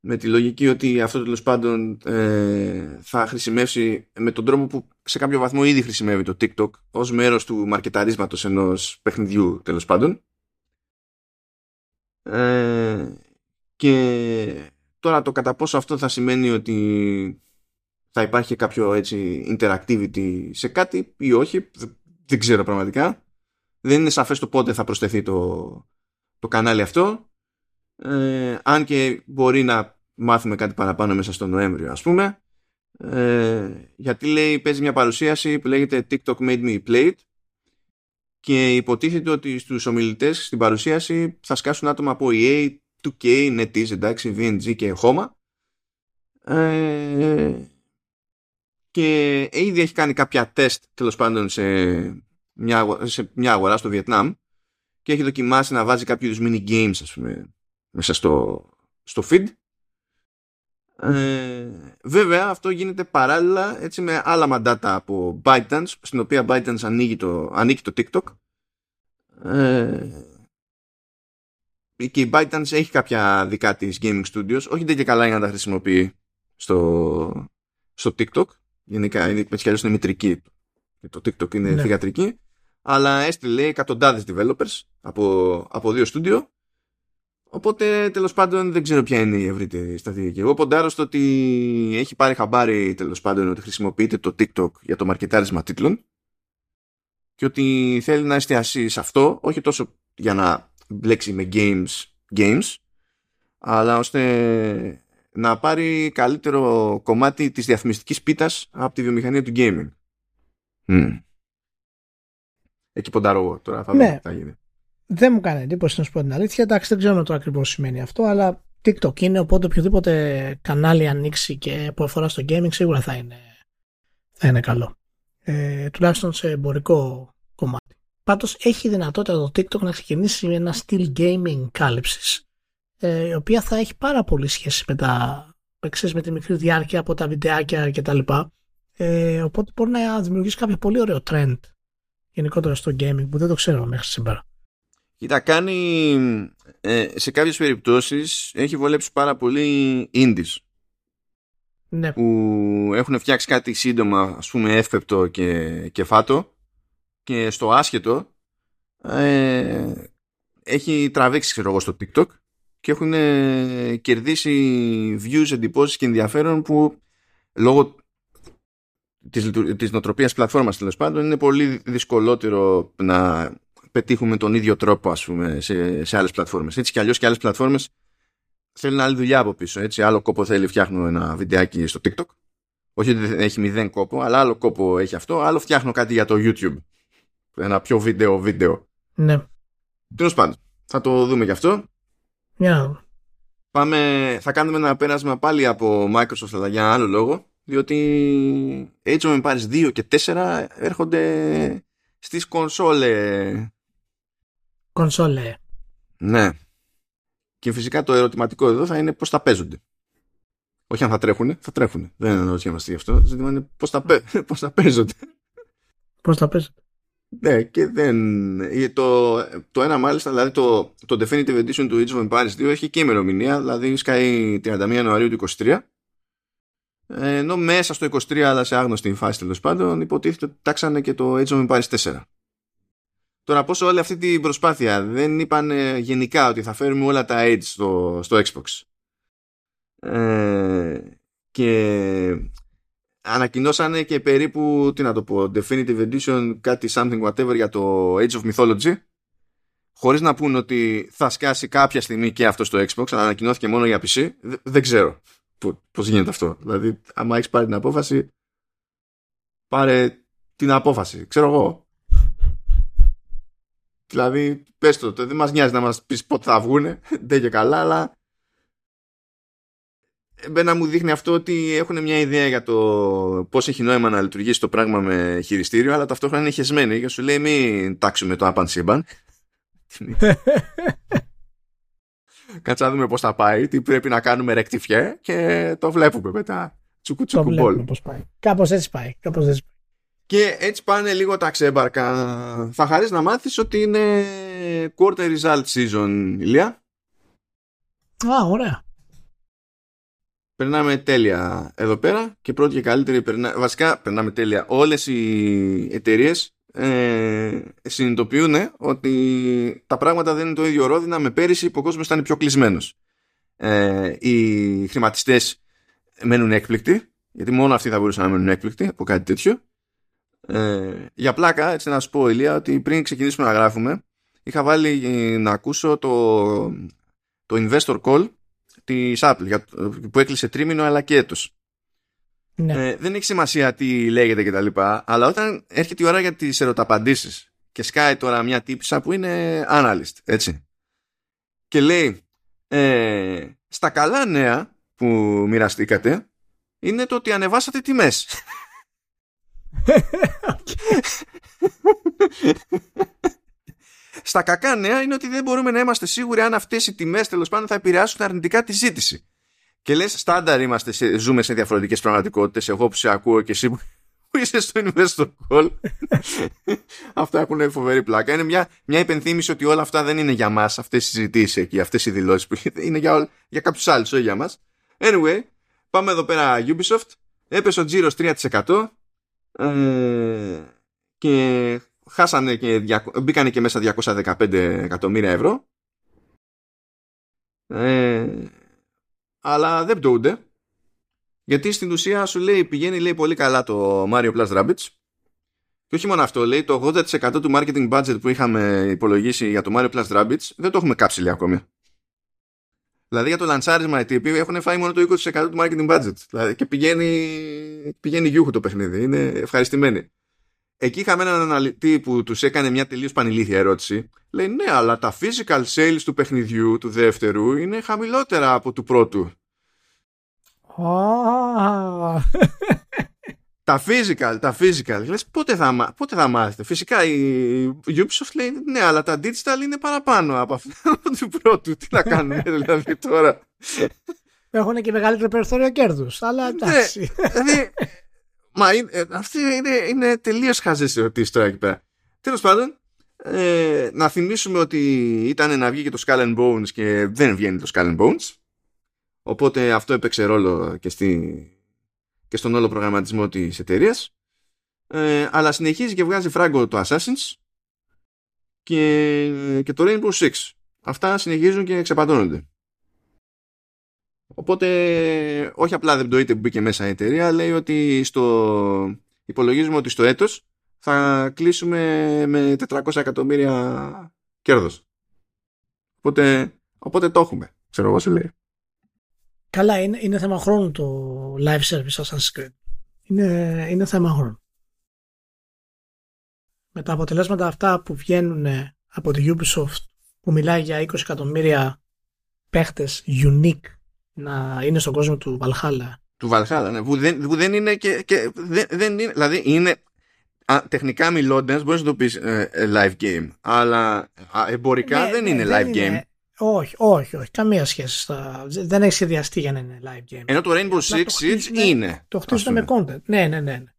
με τη λογική ότι αυτό τέλος πάντων ε, θα χρησιμεύσει με τον τρόπο που σε κάποιο βαθμό ήδη χρησιμεύει το TikTok ως μέρος του μαρκεταρίσματος ενός παιχνιδιού τέλος πάντων ε, και τώρα το κατά πόσο αυτό θα σημαίνει ότι θα υπάρχει κάποιο έτσι interactivity σε κάτι ή όχι, δεν ξέρω πραγματικά. Δεν είναι σαφές το πότε θα προσθεθεί το, το κανάλι αυτό. Ε, αν και μπορεί να μάθουμε κάτι παραπάνω μέσα στο Νοέμβριο ας πούμε. Ε, γιατί λέει παίζει μια παρουσίαση που λέγεται TikTok Made Me Play It και υποτίθεται ότι στους ομιλητές στην παρουσίαση θα σκάσουν άτομα από EA, 2K, NetEase, εντάξει, VNG και Homa ε, και ήδη έχει κάνει κάποια τεστ τέλος πάντων σε μια, σε μια αγορά στο Βιετνάμ και έχει δοκιμάσει να βάζει κάποιους mini games ας πούμε μέσα στο, στο feed. Ε, βέβαια αυτό γίνεται παράλληλα έτσι με άλλα μαντάτα από ByteDance στην οποία ByteDance ανοίγει το, ανοίγει το TikTok. Ε, και η ByteDance έχει κάποια δικά της gaming studios. Όχι δεν και καλά για να τα χρησιμοποιεί στο, στο TikTok. Γενικά είναι, έτσι κι είναι μητρική. Το TikTok είναι ναι. θηγατρική. Αλλά έστειλε εκατοντάδες developers από, από δύο στούντιο Οπότε τέλος πάντων δεν ξέρω ποια είναι η ευρύτερη στρατηγική. Εγώ ποντάρω στο ότι έχει πάρει χαμπάρι τέλος πάντων ότι χρησιμοποιείται το TikTok για το μαρκετάρισμα τίτλων και ότι θέλει να εστιάσει σε αυτό, όχι τόσο για να μπλέξει με games, games αλλά ώστε να πάρει καλύτερο κομμάτι της διαφημιστικής πίτας από τη βιομηχανία του gaming. Mm. Εκεί ποντάρω εγώ τώρα, θα ναι. δω τι θα γίνει δεν μου κάνει εντύπωση να σου πω την αλήθεια. Εντάξει, δεν ξέρω το ακριβώς σημαίνει αυτό, αλλά TikTok είναι, οπότε οποιοδήποτε κανάλι ανοίξει και που αφορά στο gaming σίγουρα θα είναι, θα είναι καλό. Ε, τουλάχιστον σε εμπορικό κομμάτι. Πάντως έχει δυνατότητα το TikTok να ξεκινήσει ένα στυλ gaming κάλυψης, ε, η οποία θα έχει πάρα πολύ σχέση με, τα, ξέρεις, με τη μικρή διάρκεια από τα βιντεάκια κτλ. Ε, οπότε μπορεί να δημιουργήσει κάποιο πολύ ωραίο trend γενικότερα στο gaming που δεν το ξέρω μέχρι σήμερα. Κοίτα, κάνει ε, σε κάποιες περιπτώσεις έχει βολέψει πάρα πολύ indies. Ναι. Που έχουν φτιάξει κάτι σύντομα, ας πούμε, εύπεπτο και, και φάτο και στο άσχετο ε, έχει τραβήξει, ξέρω εγώ, στο TikTok και έχουν ε, κερδίσει views, εντυπώσεις και ενδιαφέρον που λόγω της, της νοοτροπίας πλατφόρμας τέλος πάντων είναι πολύ δυσκολότερο να πετύχουμε τον ίδιο τρόπο ας πούμε σε, σε άλλες πλατφόρμες. Έτσι κι αλλιώς και άλλες πλατφόρμες θέλουν άλλη δουλειά από πίσω. Έτσι. Άλλο κόπο θέλει φτιάχνω ένα βιντεάκι στο TikTok. Όχι ότι έχει μηδέν κόπο, αλλά άλλο κόπο έχει αυτό. Άλλο φτιάχνω κάτι για το YouTube. Ένα πιο βίντεο βίντεο. Ναι. Τέλος πάντων, θα το δούμε γι' αυτό. Yeah. Πάμε, θα κάνουμε ένα πέρασμα πάλι από Microsoft αλλά για άλλο λόγο διότι Age of Empires 2 και 4 έρχονται στις κονσόλες κονσόλε. Ναι. Και φυσικά το ερωτηματικό εδώ θα είναι πώς θα παίζονται. Όχι αν θα τρέχουν, θα τρέχουν. Δεν αναρωτιόμαστε γι' αυτό. Το ζήτημα είναι πώς θα, πώς θα παίζονται. Πώς θα παίζονται. Ναι, και δεν. Το, το ένα μάλιστα, δηλαδή το, το Definitive Edition του Age of Empires 2 έχει και ημερομηνία, δηλαδή σκάει 31 Ιανουαρίου του 23. Ενώ μέσα στο 23, αλλά σε άγνωστη φάση τέλος πάντων, υποτίθεται ότι τάξανε και το Age of Empires 4. Τώρα πόσο όλη αυτή την προσπάθεια δεν είπαν γενικά ότι θα φέρουμε όλα τα AIDS στο, στο Xbox. Ε, και ανακοινώσανε και περίπου, τι να το πω, Definitive Edition, κάτι something whatever για το Age of Mythology χωρίς να πούν ότι θα σκάσει κάποια στιγμή και αυτό στο Xbox, αλλά ανακοινώθηκε μόνο για PC, δεν ξέρω πώς γίνεται αυτό. Δηλαδή, άμα έχεις πάρει την απόφαση, πάρε την απόφαση. Ξέρω εγώ. Δηλαδή, πες το, δεν μας νοιάζει να μας πεις πότε θα βγούνε, δεν και καλά, αλλά εμένα μου δείχνει αυτό ότι έχουν μια ιδέα για το πώς έχει νόημα να λειτουργήσει το πράγμα με χειριστήριο, αλλά ταυτόχρονα είναι χεσμένοι και σου λέει μην τάξουμε το άπαν σύμπαν. Κάτσε να δούμε πώς θα πάει, τι πρέπει να κάνουμε ρεκτιφιέ και το βλέπουμε μετά. Τσουκου τσουκου το βλέπουμε πώς πάει. Κάπως έτσι πάει. Κάπως έτσι πάει. Και έτσι πάνε λίγο τα ξέμπαρκα. Θα χαρείς να μάθεις ότι είναι quarter result season, Ηλία. Α, ωραία. Περνάμε τέλεια εδώ πέρα και πρώτη και καλύτερη περνά... βασικά περνάμε τέλεια. Όλες οι εταιρείες ε, συνειδητοποιούν ότι τα πράγματα δεν είναι το ίδιο ρόδινα με πέρυσι που ο κόσμος ήταν πιο κλεισμένος. Ε, οι χρηματιστές μένουν έκπληκτοι γιατί μόνο αυτοί θα μπορούσαν να μείνουν έκπληκτοι από κάτι τέτοιο. Ε, για πλάκα, έτσι να σου πω, Ηλία, ότι πριν ξεκινήσουμε να γράφουμε, είχα βάλει να ακούσω το, το investor call της Apple που έκλεισε τρίμηνο αλλά και έτος. Ναι. Ε, δεν έχει σημασία τι λέγεται και τα λοιπά, αλλά όταν έρχεται η ώρα για τις ερωταπαντήσεις και σκάει τώρα μια τύπησα που είναι analyst, έτσι. Και λέει, ε, στα καλά νέα που μοιραστήκατε είναι το ότι ανεβάσατε τιμές. Στα κακά νέα είναι ότι δεν μπορούμε να είμαστε σίγουροι αν αυτές οι τιμές τέλος πάντων θα επηρεάσουν αρνητικά τη ζήτηση. Και λες στάνταρ είμαστε, ζούμε σε διαφορετικές πραγματικότητες, εγώ που σε ακούω και εσύ που είσαι στο investor call. αυτά έχουν φοβερή πλάκα. Είναι μια, μια υπενθύμηση ότι όλα αυτά δεν είναι για μας, αυτές οι συζητήσεις εκεί, αυτές οι δηλώσεις που είναι για, για κάποιους άλλους, όχι για μας. Anyway, πάμε εδώ πέρα Ubisoft. Έπεσε ο τζίρος 3% ε, και χάσανε και, μπήκανε και μέσα 215 εκατομμύρια ευρώ. Ε, αλλά δεν πτωούνται. Γιατί στην ουσία σου λέει πηγαίνει λέει πολύ καλά το Mario Plus Rabbids και όχι μόνο αυτό, λέει το 80% του marketing budget που είχαμε υπολογίσει για το Mario Plus Rabbids δεν το έχουμε κάψει λέει ακόμη. Δηλαδή για το λανσάρισμα οι τύποι έχουν φάει μόνο το 20% του marketing budget. Δηλαδή και πηγαίνει, πηγαίνει γιούχου το παιχνίδι. Είναι ευχαριστημένοι. Εκεί είχαμε έναν αναλυτή που τους έκανε μια τελείως πανηλήθεια ερώτηση. Λέει ναι, αλλά τα physical sales του παιχνιδιού του δεύτερου είναι χαμηλότερα από του πρώτου. Τα physical, τα physical. Λες πότε θα, πότε θα μάθετε; Φυσικά η Ubisoft λέει ναι, αλλά τα digital είναι παραπάνω από αυτό του πρώτου. Τι να κάνουμε δηλαδή τώρα; Έχουν και μεγαλύτερο περιθώριο κέρδους, αλλά ναι, εντάξει. δηλαδή, Μα είναι, ε, αυτή είναι, είναι τελείως χαζές ερωτήσεις τώρα εκεί πέρα. Τέλος πάντων, ε, να θυμίσουμε ότι ήταν να βγει και το Skull and Bones και δεν βγαίνει το Skull and Bones. Οπότε αυτό έπαιξε ρόλο και, στη, και στον όλο προγραμματισμό της εταιρείας. Ε, αλλά συνεχίζει και βγάζει φράγκο το Assassins και, και το Rainbow Six. Αυτά συνεχίζουν και ξεπαντώνονται. Οπότε όχι απλά δεν πτωείται που μπήκε μέσα η εταιρεία, λέει ότι στο υπολογίζουμε ότι στο έτος θα κλείσουμε με 400 εκατομμύρια κέρδος. Οπότε, οπότε το έχουμε. Ξέρω εγώ σε λέει. Καλά, είναι, είναι θέμα χρόνου το live service Assassin's Creed. Είναι, είναι θέμα χρόνου. Με τα αποτελέσματα αυτά που βγαίνουν από τη Ubisoft που μιλάει για 20 εκατομμύρια παίχτες unique να είναι στον κόσμο του Βαλχάλα. Του Βαλχάλα, ναι. Που δεν, που δεν είναι και. και δεν, δεν είναι, δηλαδή είναι. Α, τεχνικά μιλώντας, μπορείς να το πεις ε, ε, live game. Αλλά α, εμπορικά ναι, δεν ναι, είναι live game. Είναι, όχι, όχι, όχι. Καμία σχέση. Στα... Δεν έχει σχεδιαστεί για να είναι live game. Ενώ το Rainbow Six Siege είναι. Το χτίζουν με content. Ναι, ναι, ναι, ναι.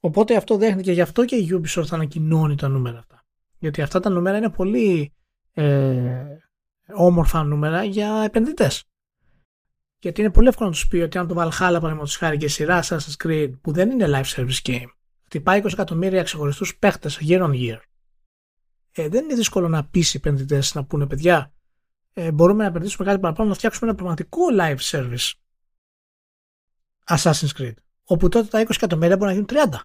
Οπότε αυτό δέχεται και γι' αυτό και η Ubisoft ανακοινώνει τα νούμερα αυτά. Γιατί αυτά τα νούμερα είναι πολύ ε, όμορφα νούμερα για επενδυτές. Γιατί είναι πολύ εύκολο να τους πει ότι αν το Valhalla, παραδείγματος χάρη και σειρά Assassin's Creed, που δεν είναι live service game, χτυπάει 20 εκατομμύρια ξεχωριστούς παίχτες year on year. Ε, δεν είναι δύσκολο να πείσει επενδυτές να πούνε παιδιά, ε, μπορούμε να επενδύσουμε κάτι παραπάνω να φτιάξουμε ένα πραγματικό live service Assassin's Creed. Όπου τότε τα 20 εκατομμύρια μπορεί να γίνουν 30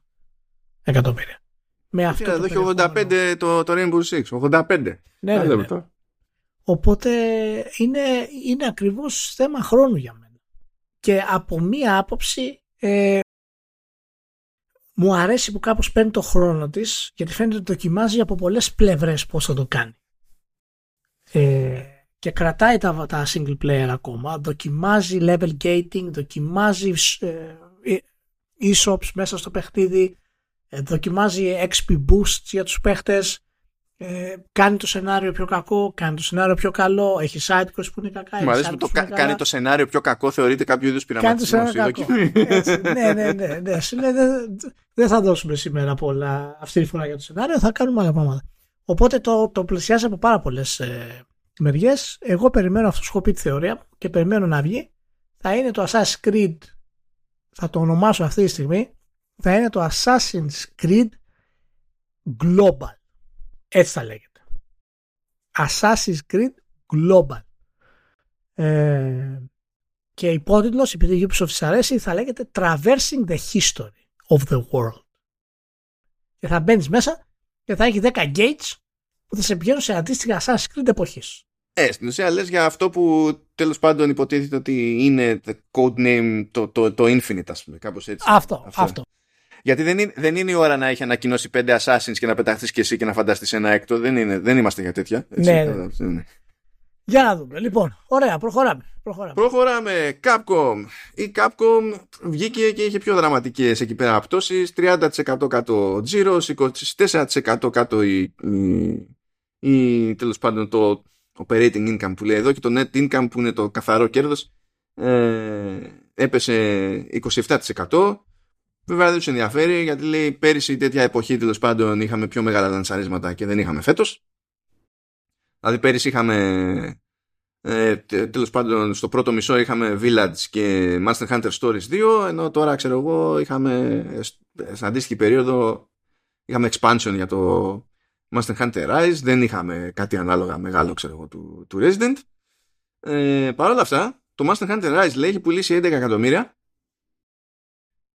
εκατομμύρια. Με αυτό εδώ έχει 85 το, το Rainbow Six. 85. Ναι, ναι, ναι. Οπότε είναι, είναι ακριβώς θέμα χρόνου για μένα. Και από μία άποψη ε, μου αρέσει που κάπως παίρνει το χρόνο της γιατί φαίνεται ότι δοκιμάζει από πολλές πλευρές πώς θα το κάνει. Ε, και κρατάει τα, τα single player ακόμα, δοκιμάζει level gating, δοκιμάζει ε, e-shops μέσα στο παιχνίδι, ε, δοκιμάζει XP boosts για τους παίχτες, ε, κάνει το σενάριο πιο κακό, κάνει το σενάριο πιο καλό, έχει sidequests που είναι κακά. Μου αρέσει που το κα, κάνει το σενάριο πιο κακό, θεωρείται κάποιο είδους πειραματισμό. Κάνει το σενάριο κακό. ναι, ναι, ναι. ναι. δεν, δεν θα δώσουμε σήμερα πολλά αυτή τη φορά για το σενάριο, θα κάνουμε άλλα πράγματα. Οπότε το, το πλησιάζει από πάρα πολλές ε, μεριές. Εγώ περιμένω αυτό σου πει τη θεωρία και περιμένω να βγει. Θα είναι το Assassin's Creed, θα το ονομάσω αυτή τη στιγμή, θα είναι το Assassin's Creed Global. Έτσι θα λέγεται. Assassin's Creed Global. Ε, Και υπότιτλος, επειδή η Ubisoft της αρέσει, θα λέγεται Traversing the History of the World. Και θα μπαίνεις μέσα και θα έχει 10 gates που θα σε πηγαίνουν σε αντίστοιχα Assassin's Creed εποχής. Ε, στην ουσία λες για αυτό που τέλος πάντων υποτίθεται ότι είναι the code name, το, το, το Infinite, ας πούμε, κάπως έτσι. Αυτό, αυτό. αυτό. Γιατί δεν είναι, δεν είναι η ώρα να έχει ανακοινώσει πέντε Assassins και να πεταχθεί και εσύ και να φανταστείς ένα έκτο. Δεν, είναι, δεν είμαστε για τέτοια. Έτσι, ναι, ναι. ναι. Για να δούμε. Λοιπόν, ωραία, προχωράμε. Προχωράμε. Προχωράμε. Capcom. Η Capcom βγήκε και είχε πιο δραματικές εκεί πέρα απτώσεις. 30% κάτω τζίρος, 24% κάτω η, η, η, τέλος πάντων το operating income που λέει εδώ και το net income που είναι το καθαρό κέρδος ε, έπεσε 27%. Βέβαια δεν τους ενδιαφέρει γιατί λέει πέρυσι τέτοια εποχή τέλος πάντων είχαμε πιο μεγάλα λανσαρίσματα και δεν είχαμε φέτος. Δηλαδή πέρυσι είχαμε ε, τέλος πάντων στο πρώτο μισό είχαμε Village και Master Hunter Stories 2 ενώ τώρα ξέρω εγώ είχαμε στην αντίστοιχη περίοδο είχαμε expansion για το Master Hunter Rise δεν είχαμε κάτι ανάλογα μεγάλο ξέρω εγώ του, του Resident. Ε, Παρ' όλα αυτά το Master Hunter Rise λέει έχει πουλήσει 11 εκατομμύρια.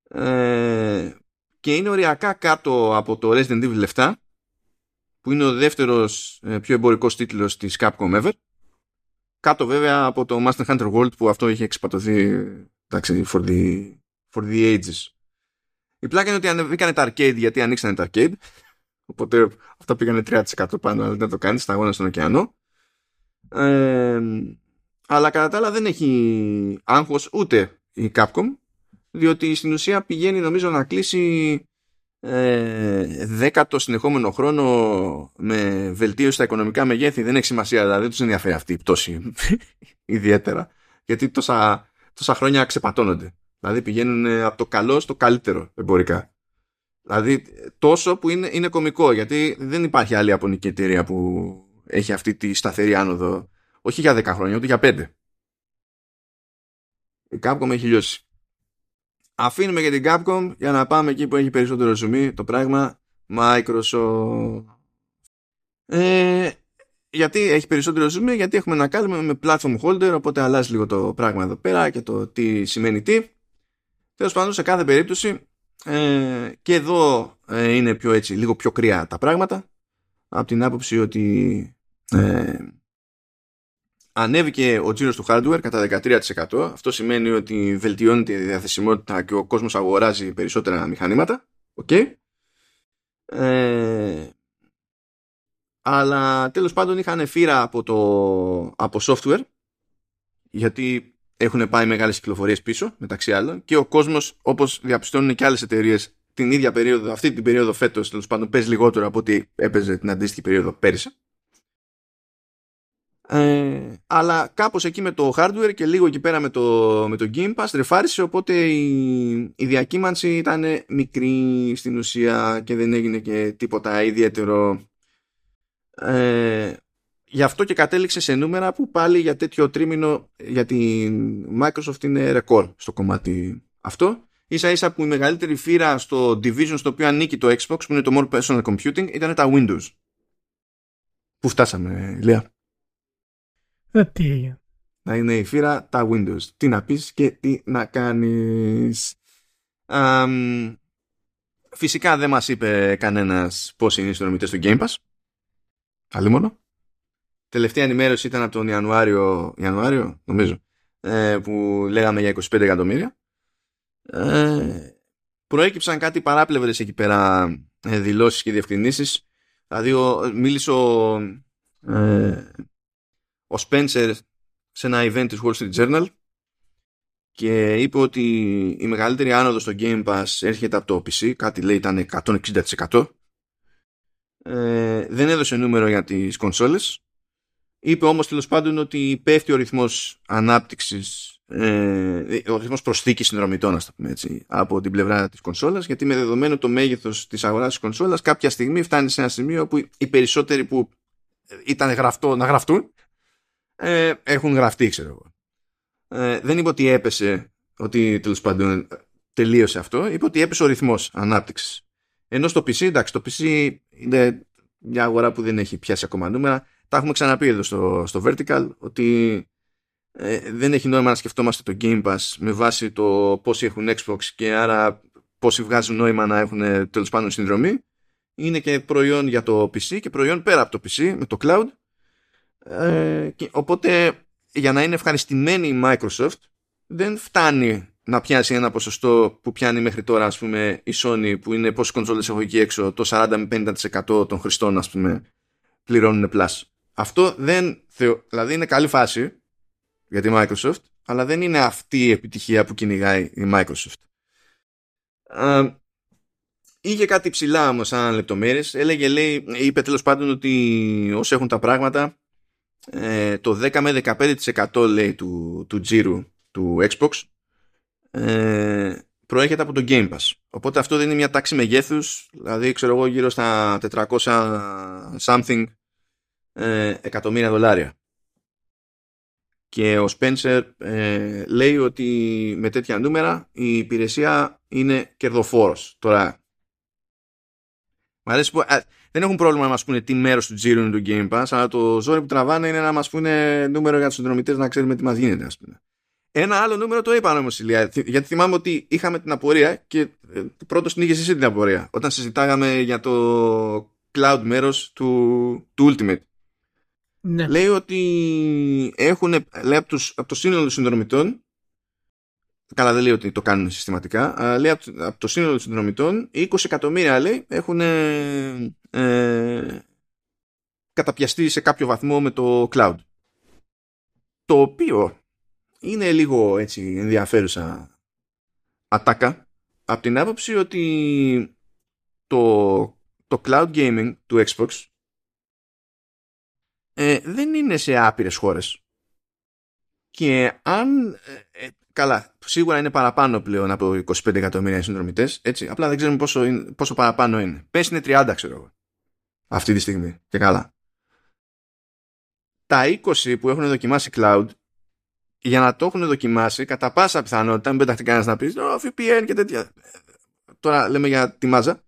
Ε, και είναι οριακά κάτω από το Resident Evil 7 που είναι ο δεύτερος ε, πιο εμπορικός τίτλος της Capcom ever. Κάτω βέβαια από το Master Hunter World που αυτό είχε εξπατωθεί εντάξει, for, the, for the ages. Η πλάκα είναι ότι ανεβήκανε τα arcade γιατί ανοίξανε τα arcade οπότε αυτά πήγανε 3% πάνω αλλά δεν το κάνεις στα αγώνα στον ωκεανό. Ε, αλλά κατά τα άλλα δεν έχει άγχος ούτε η Capcom διότι στην ουσία πηγαίνει νομίζω να κλείσει ε, δέκατο συνεχόμενο χρόνο με βελτίωση στα οικονομικά μεγέθη. Δεν έχει σημασία δηλαδή δεν τους ενδιαφέρει αυτή η πτώση ιδιαίτερα γιατί τόσα, τόσα χρόνια ξεπατώνονται. Δηλαδή πηγαίνουν από το καλό στο καλύτερο εμπορικά δηλαδή τόσο που είναι, είναι κομικό γιατί δεν υπάρχει άλλη απονική εταιρεία που έχει αυτή τη σταθερή άνοδο όχι για 10 χρόνια ούτε για 5 η Capcom έχει λιώσει Αφήνουμε και την Capcom για να πάμε εκεί που έχει περισσότερο ζουμί το πράγμα Microsoft. Ε, γιατί έχει περισσότερο ζουμί, γιατί έχουμε να κάνουμε με platform holder, οπότε αλλάζει λίγο το πράγμα εδώ πέρα και το τι σημαίνει τι. Τέλος πάντων, σε κάθε περίπτωση, ε, και εδώ ε, είναι πιο έτσι, λίγο πιο κρύα τα πράγματα, από την άποψη ότι ε, ανέβηκε ο τζίρος του hardware κατά 13%. Αυτό σημαίνει ότι βελτιώνεται η διαθεσιμότητα και ο κόσμος αγοράζει περισσότερα μηχανήματα. Okay. Ε, αλλά τέλος πάντων είχαν φύρα από, το, από software γιατί έχουν πάει μεγάλες κυκλοφορίες πίσω μεταξύ άλλων και ο κόσμος όπως διαπιστώνουν και άλλες εταιρείες την ίδια περίοδο, αυτή την περίοδο φέτος τέλος πάντων παίζει λιγότερο από ό,τι έπαιζε την αντίστοιχη περίοδο πέρυσι. Ε, αλλά κάπως εκεί με το hardware και λίγο εκεί πέρα με το, με το Game Pass ρεφάρισε οπότε η, η διακύμανση ήταν μικρή στην ουσία και δεν έγινε και τίποτα ιδιαίτερο ε, γι' αυτό και κατέληξε σε νούμερα που πάλι για τέτοιο τρίμηνο για την Microsoft είναι ρεκόρ στο κομμάτι αυτό ίσα ίσα που η μεγαλύτερη φύρα στο division στο οποίο ανήκει το Xbox που είναι το More Personal Computing ήταν τα Windows που φτάσαμε Λία; Ε, τι Να είναι η φύρα τα Windows. Τι να πεις και τι να κάνεις. φυσικά δεν μας είπε κανένας πώς είναι οι συνδρομητές του Game Pass. Άλλη μόνο. Τελευταία ενημέρωση ήταν από τον Ιανουάριο, Ιανουάριο νομίζω, ε, που λέγαμε για 25 εκατομμύρια. Ε, προέκυψαν κάτι παράπλευρες εκεί πέρα ε, δηλώσεις και διευκρινήσεις. Δηλαδή μίλησε ο, ε, ο Spencer σε ένα event της Wall Street Journal και είπε ότι η μεγαλύτερη άνοδος στο Game Pass έρχεται από το PC, κάτι λέει ήταν 160%. Ε, δεν έδωσε νούμερο για τις κονσόλες. Είπε όμως τέλος πάντων ότι πέφτει ο ρυθμός ανάπτυξης, ε, ο ρυθμός προσθήκης συνδρομητών, ας το πούμε έτσι, από την πλευρά της κονσόλας, γιατί με δεδομένο το μέγεθος της αγοράς της κονσόλας, κάποια στιγμή φτάνει σε ένα σημείο που οι περισσότεροι που ήταν γραφτό να γραφτούν, ε, έχουν γραφτεί, ξέρω εγώ. Ε, δεν είπε ότι έπεσε, ότι τέλος πάντων τελείωσε αυτό. Είπε ότι έπεσε ο ρυθμός ανάπτυξης. Ενώ στο PC, εντάξει, το PC είναι μια αγορά που δεν έχει πιάσει ακόμα νούμερα. Τα έχουμε ξαναπεί εδώ στο, στο Vertical ότι ε, δεν έχει νόημα να σκεφτόμαστε το Game Pass με βάση το πόσοι έχουν Xbox και άρα πόσοι βγάζουν νόημα να έχουν ε, τέλος πάντων συνδρομή. Είναι και προϊόν για το PC και προϊόν πέρα από το PC με το cloud. Ε, και, οπότε για να είναι ευχαριστημένη η Microsoft δεν φτάνει να πιάσει ένα ποσοστό που πιάνει μέχρι τώρα ας πούμε η Sony που είναι πόσοι κονσόλες έχω εκεί έξω το 40 με 50% των χρηστών ας πούμε πληρώνουν plus. Αυτό δεν δηλαδή είναι καλή φάση για τη Microsoft αλλά δεν είναι αυτή η επιτυχία που κυνηγάει η Microsoft. Uh, είχε κάτι ψηλά όμως σαν λεπτομέρειες. Έλεγε, λέει, είπε τέλος πάντων ότι όσοι έχουν τα πράγματα ε, το 10 με 15% λέει του, του τζίρου του Xbox ε, προέρχεται από το Game Pass. Οπότε αυτό δεν είναι μια τάξη μεγέθους, δηλαδή ξέρω εγώ γύρω στα 400 something ε, εκατομμύρια δολάρια. Και ο Spencer ε, λέει ότι με τέτοια νούμερα η υπηρεσία είναι κερδοφόρος. Τώρα, μου αρέσει που, δεν έχουν πρόβλημα να μας πούνε τι μέρος του τζίρου είναι του Game Pass, αλλά το ζόρι που τραβάνε είναι να μας πούνε νούμερο για τους συνδρομητές να ξέρουμε τι μας γίνεται, ας πούμε. Ένα άλλο νούμερο το είπαν όμως, Ηλία. Γιατί θυμάμαι ότι είχαμε την απορία και ε, πρώτος την είχε εσύ την απορία. Όταν συζητάγαμε για το cloud μέρος του, του Ultimate. Ναι. Λέει ότι έχουν λέει, από, τους, από το σύνολο των συνδρομητών Καλά δεν λέει ότι το κάνουν συστηματικά αλλά λέει από, από το σύνολο των συνδρομητών 20 εκατομμύρια λέει έχουν ε, ε, καταπιαστεί σε κάποιο βαθμό με το cloud το οποίο είναι λίγο έτσι ενδιαφέρουσα ατάκα από την άποψη ότι το, το cloud gaming του Xbox ε, δεν είναι σε άπειρες χώρες. Και αν... Ε, ε, καλά, σίγουρα είναι παραπάνω πλέον από 25 εκατομμύρια συνδρομητές, έτσι. Απλά δεν ξέρουμε πόσο, είναι, πόσο παραπάνω είναι. Πες είναι 30, ξέρω εγώ. Αυτή τη στιγμή. Και καλά. Τα 20 που έχουν δοκιμάσει cloud για να το έχουν δοκιμάσει, κατά πάσα πιθανότητα, μην πέταχτε κανένας να πεις oh, VPN και τέτοια. Τώρα λέμε για τη μάζα.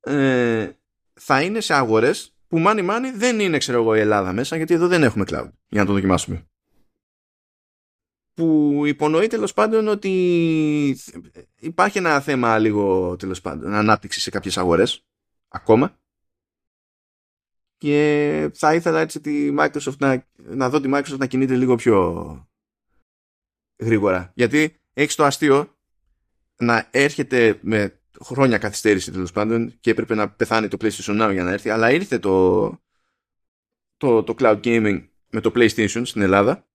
Ε, θα είναι σε αγορές που μάνι μάνι δεν είναι, ξέρω εγώ, η Ελλάδα μέσα, γιατί εδώ δεν έχουμε cloud για να το δοκιμάσουμε. Που υπονοεί τέλος πάντων ότι υπάρχει ένα θέμα λίγο τέλος πάντων ανάπτυξη σε κάποιες αγορές ακόμα. Και θα ήθελα έτσι τη Microsoft να, να δω τη Microsoft να κινείται λίγο πιο γρήγορα. Γιατί έχει το αστείο να έρχεται με χρόνια καθυστέρηση τέλος πάντων και έπρεπε να πεθάνει το PlayStation Now για να έρθει, αλλά ήρθε το, το, το cloud gaming με το PlayStation στην Ελλάδα.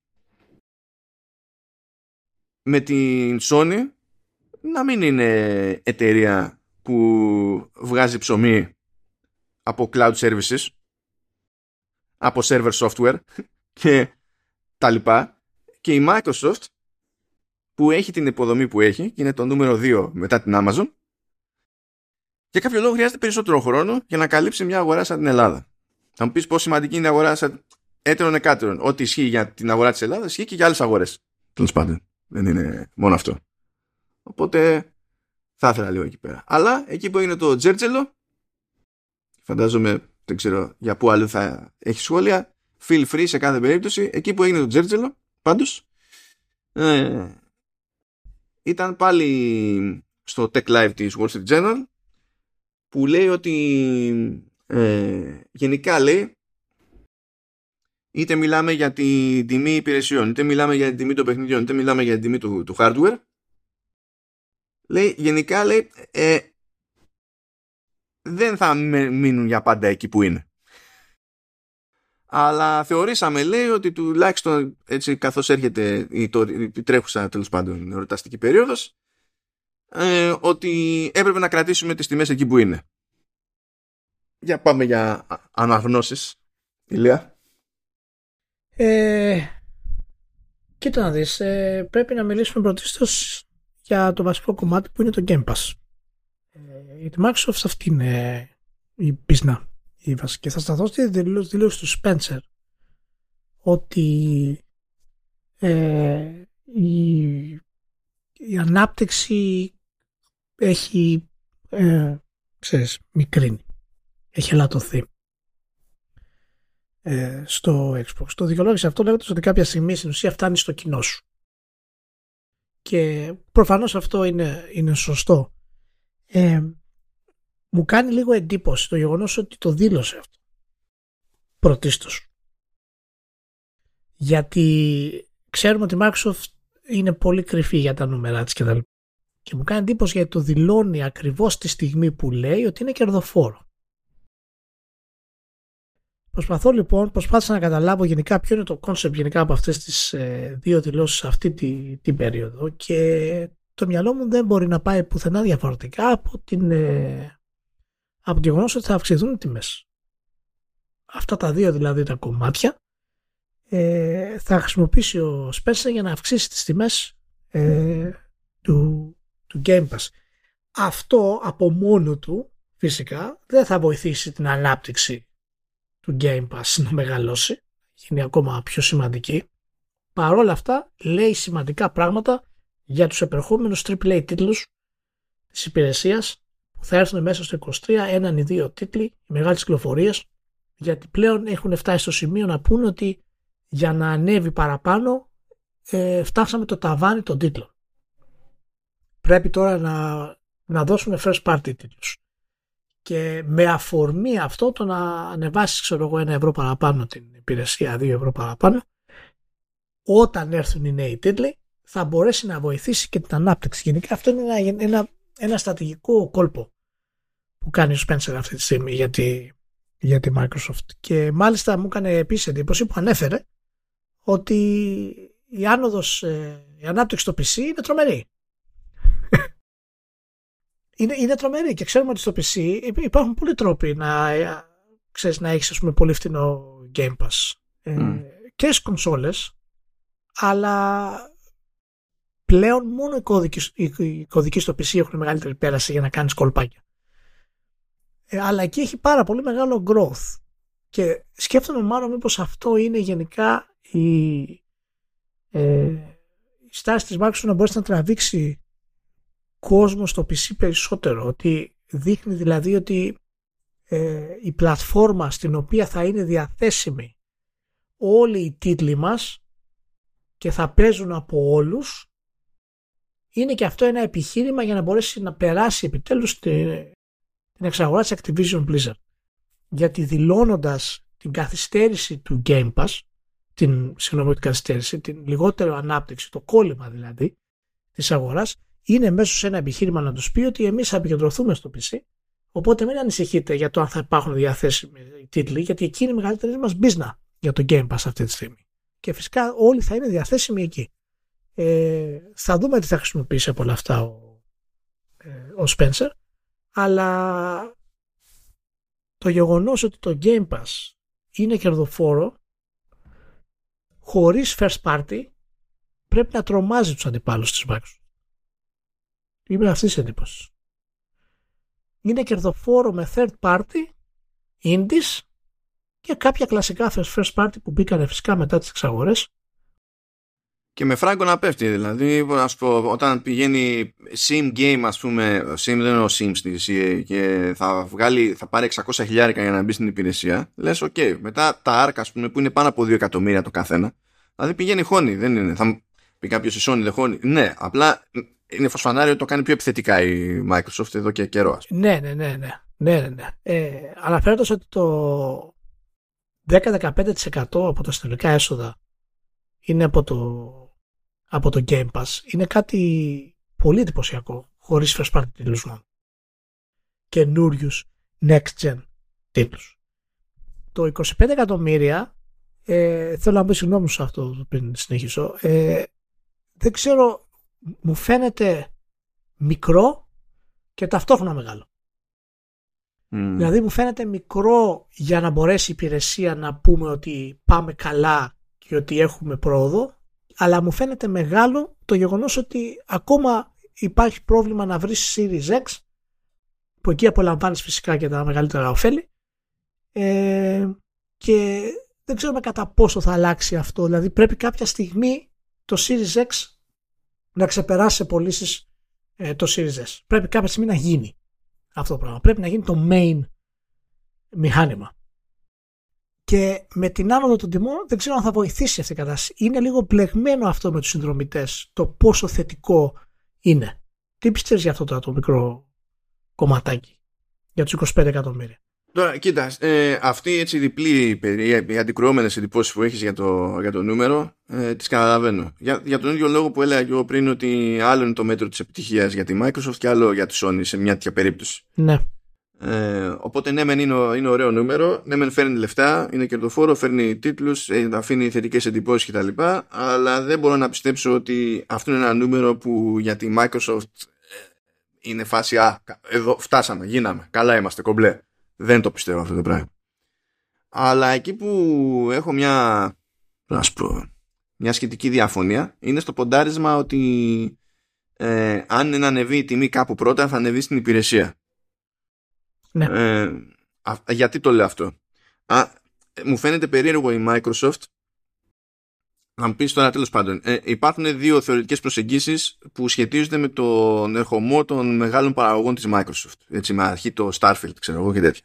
Με την Sony να μην είναι εταιρεία που βγάζει ψωμί από cloud services από server software και τα λοιπά. Και η Microsoft που έχει την υποδομή που έχει και είναι το νούμερο 2 μετά την Amazon για κάποιο λόγο χρειάζεται περισσότερο χρόνο για να καλύψει μια αγορά σαν την Ελλάδα. Θα μου πεις πόσο σημαντική είναι η αγορά σαν έτερον εκάτερον. Ό,τι ισχύει για την αγορά της Ελλάδας ισχύει και για άλλες αγορές. Τέλος πάντων. Δεν είναι μόνο αυτό. Οπότε θα ήθελα λίγο εκεί πέρα. Αλλά εκεί που έγινε το Τζέρτζελο, φαντάζομαι, δεν ξέρω για πού άλλο θα έχεις σχόλια. Feel free σε κάθε περίπτωση. Εκεί που έγινε το Τζέρτζελο, πάντως, ε, ήταν πάλι στο Tech Live της Wall Street Journal που λέει ότι ε, γενικά λέει είτε μιλάμε για την τιμή υπηρεσιών, είτε μιλάμε για την τιμή των παιχνιδιών, είτε μιλάμε για την τιμή του, του hardware λέει γενικά λέει ε, δεν θα μείνουν για πάντα εκεί που είναι. Αλλά θεωρήσαμε λέει ότι τουλάχιστον έτσι καθώς έρχεται η, το, η τρέχουσα τέλος πάντων εορταστική περίοδος ε, ότι έπρεπε να κρατήσουμε τις τιμές εκεί που είναι. Για πάμε για αναγνώσεις. Ηλία. Ε, κοίτα να δεις, ε, πρέπει να μιλήσουμε πρωτίστως για το βασικό κομμάτι που είναι το Game Pass. Ε, η Microsoft αυτή είναι η πίσνα η βασική. Θα σταθώ στη δήλωση του Spencer ότι ε, η, η ανάπτυξη έχει ε, ξέρεις, μικρύνει. Έχει ελαττωθεί. ε, στο Xbox. Το δικαιολόγησε αυτό λέγοντας ότι κάποια στιγμή στην ουσία φτάνει στο κοινό σου. Και προφανώς αυτό είναι, είναι σωστό. Ε, μου κάνει λίγο εντύπωση το γεγονός ότι το δήλωσε αυτό. Πρωτίστως. Γιατί ξέρουμε ότι η Microsoft είναι πολύ κρυφή για τα νούμερα της και τα λοιπά. Και μου κάνει εντύπωση γιατί το δηλώνει ακριβώς τη στιγμή που λέει ότι είναι κερδοφόρο. Προσπαθώ λοιπόν, προσπάθησα να καταλάβω γενικά ποιο είναι το κόνσεπτ γενικά από αυτές τις ε, δύο δηλώσεις αυτή τη, την περίοδο και το μυαλό μου δεν μπορεί να πάει πουθενά διαφορετικά από, την, ε, από το γεγονός ότι θα αυξηθούν οι τιμές. Αυτά τα δύο δηλαδή τα κομμάτια ε, θα χρησιμοποιήσει ο Spencer για να αυξήσει τις τιμές ε, του, του Game Pass. Αυτό από μόνο του φυσικά δεν θα βοηθήσει την ανάπτυξη του Game Pass να μεγαλώσει, γίνει ακόμα πιο σημαντική. Παρόλα αυτά λέει σημαντικά πράγματα για τους επερχόμενους AAA τίτλους της υπηρεσίας που θα έρθουν μέσα στο 23 έναν ή δύο τίτλοι μεγάλες κυκλοφορίες γιατί πλέον έχουν φτάσει στο σημείο να πούνε ότι για να ανέβει παραπάνω ε, φτάσαμε το ταβάνι των τίτλων. Πρέπει τώρα να, να δώσουμε first party τίτλους. Και με αφορμή αυτό το να ανεβάσεις ξέρω εγώ ένα ευρώ παραπάνω την υπηρεσία, δύο ευρώ παραπάνω, όταν έρθουν οι νέοι τίτλοι θα μπορέσει να βοηθήσει και την ανάπτυξη. Γενικά αυτό είναι ένα, ένα, ένα στρατηγικό κόλπο που κάνει ο Spencer αυτή τη στιγμή για τη, για τη Microsoft. Και μάλιστα μου έκανε επίσης εντύπωση που ανέφερε ότι η άνοδος, ε, η ανάπτυξη στο PC είναι τρομερή. Είναι, είναι τρομερή και ξέρουμε ότι στο PC υπάρχουν πολλοί τρόποι να, ε, ξέρεις, να έχεις ας πούμε, πολύ φθηνό Game Pass mm. και στις κονσόλες αλλά πλέον μόνο οι κώδικοι, οι κωδικοί στο PC έχουν μεγαλύτερη πέραση για να κάνεις κολπάκια. Ε, αλλά εκεί έχει πάρα πολύ μεγάλο growth. Και σκέφτομαι μάλλον μήπως αυτό είναι γενικά η, ε, η στάση της Microsoft να μπορέσει να τραβήξει κόσμο στο PC περισσότερο. Ότι δείχνει δηλαδή ότι ε, η πλατφόρμα στην οποία θα είναι διαθέσιμη όλοι οι τίτλοι μας και θα παίζουν από όλους είναι και αυτό ένα επιχείρημα για να μπορέσει να περάσει επιτέλους την, την εξαγορά της Activision Blizzard. Γιατί δηλώνοντας την καθυστέρηση του Game Pass την, συγγνώμη, την καθυστέρηση, την λιγότερο ανάπτυξη, το κόλλημα δηλαδή της αγοράς, είναι μέσω σε ένα επιχείρημα να τους πει ότι εμείς θα επικεντρωθούμε στο PC. Οπότε μην ανησυχείτε για το αν θα υπάρχουν διαθέσιμοι τίτλοι, γιατί εκεί είναι η μεγαλύτερη μας business για το Game Pass αυτή τη στιγμή. Και φυσικά όλοι θα είναι διαθέσιμοι εκεί. Ε, θα δούμε τι θα χρησιμοποιήσει από όλα αυτά ο, ε, ο Spencer, αλλά το γεγονός ότι το Game Pass είναι κερδοφόρο χωρίς first party πρέπει να τρομάζει τους αντιπάλους της Microsoft. Είμαι αυτής τη εντύπωση. Είναι κερδοφόρο με third party, indies και κάποια κλασικά first party που μπήκαν φυσικά μετά τις εξαγορές και με φράγκο να πέφτει δηλαδή ας πω, όταν πηγαίνει sim game ας πούμε sim δεν είναι ο sim στη CA και θα, βγάλει, θα πάρει 600 χιλιάρικα για να μπει στην υπηρεσία λες οκ okay. μετά τα ARC ας πούμε που είναι πάνω από 2 εκατομμύρια το καθένα δηλαδή πηγαίνει χώνη δεν είναι θα πει κάποιος η Sony δεν χώνει ναι απλά είναι φωσφανάριο το κάνει πιο επιθετικά η Microsoft εδώ και καιρό ας πούμε. ναι ναι ναι ναι, ναι, ναι, ναι. Ε, αναφέροντας ότι το 10-15% από τα συνολικά έσοδα είναι από το από το Game Pass είναι κάτι πολύ εντυπωσιακό χωρίς first party τίτλους μόνο. Καινούριους next gen τίτλους. Το 25 εκατομμύρια ε, θέλω να πω συγγνώμη σε αυτό πριν συνεχίσω ε, δεν ξέρω μου φαίνεται μικρό και ταυτόχρονα μεγάλο. Mm. Δηλαδή μου φαίνεται μικρό για να μπορέσει η υπηρεσία να πούμε ότι πάμε καλά και ότι έχουμε πρόοδο αλλά μου φαίνεται μεγάλο το γεγονός ότι ακόμα υπάρχει πρόβλημα να βρεις Series X που εκεί απολαμβάνεις φυσικά και τα μεγαλύτερα ωφέλη ε, και δεν ξέρουμε κατά πόσο θα αλλάξει αυτό. Δηλαδή πρέπει κάποια στιγμή το Series X να ξεπεράσει σε πωλήσεις ε, το Series S. Πρέπει κάποια στιγμή να γίνει αυτό το πράγμα. Πρέπει να γίνει το main μηχάνημα. και με την άνοδο των τιμών δεν ξέρω αν θα βοηθήσει αυτή η κατάσταση. Είναι λίγο μπλεγμένο αυτό με τους συνδρομητές, το πόσο θετικό είναι. Τι πιστεύεις για αυτό το, το μικρό κομματάκι, για τους 25 εκατομμύρια; Τώρα, κοίτα, ε, αυτή έτσι διπλή, οι αντικρουόμενες εντυπώσεις που έχεις για το, για το νούμερο, ε, τις καταλαβαίνω. Για, για τον ίδιο λόγο που έλεγα και εγώ πριν ότι άλλο είναι το μέτρο της επιτυχίας για τη Microsoft και άλλο για τη Sony σε μια τέτοια περίπτωση. Ναι. Ε, οπότε ναι, μεν είναι, είναι ωραίο νούμερο, ναι, μεν φέρνει λεφτά, είναι κερδοφόρο, φέρνει τίτλους, ε, αφήνει θετικές εντυπώσεις κτλ. Αλλά δεν μπορώ να πιστέψω ότι αυτό είναι ένα νούμερο που για τη Microsoft ε, είναι φάση Α, εδώ φτάσαμε, γίναμε, καλά είμαστε, κομπλέ. Δεν το πιστεύω αυτό το πράγμα. Αλλά εκεί που έχω μια, ας πω, μια σχετική διαφωνία είναι στο ποντάρισμα ότι ε, αν ανεβεί η τιμή κάπου πρώτα θα ανεβεί στην υπηρεσία. Ναι. Ε, γιατί το λέω αυτό; Α, μου φαίνεται περίεργο η Microsoft να μου πεις τώρα τέλος πάντων. Ε, υπάρχουν δύο θεωρητικές προσεγγίσεις που σχετίζονται με τον ερχομό των μεγάλων παραγωγών της Microsoft. Έτσι, με αρχή το Starfield, ξέρω εγώ και τέτοια.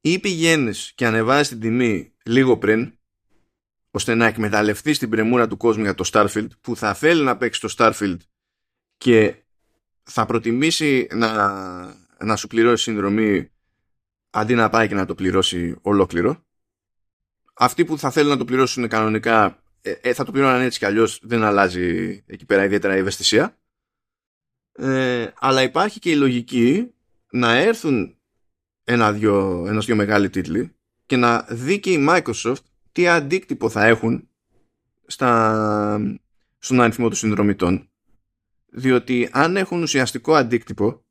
Ή πηγαίνεις και ανεβάζεις την τιμή λίγο πριν, ώστε να εκμεταλλευτείς την πρεμούρα του κόσμου για το Starfield, που θα θέλει να παίξει το Starfield και θα προτιμήσει να να σου πληρώσει συνδρομή αντί να πάει και να το πληρώσει ολόκληρο. Αυτοί που θα θέλουν να το πληρώσουν κανονικά ε, ε, θα το πληρώνουν έτσι κι αλλιώς δεν αλλάζει εκεί πέρα ιδιαίτερα η ευαισθησία. Ε, αλλά υπάρχει και η λογική να έρθουν ένα-δυο, ένας-δυο μεγάλοι τίτλοι και να δει και η Microsoft τι αντίκτυπο θα έχουν στα, στον αριθμό των συνδρομητών. Διότι αν έχουν ουσιαστικό αντίκτυπο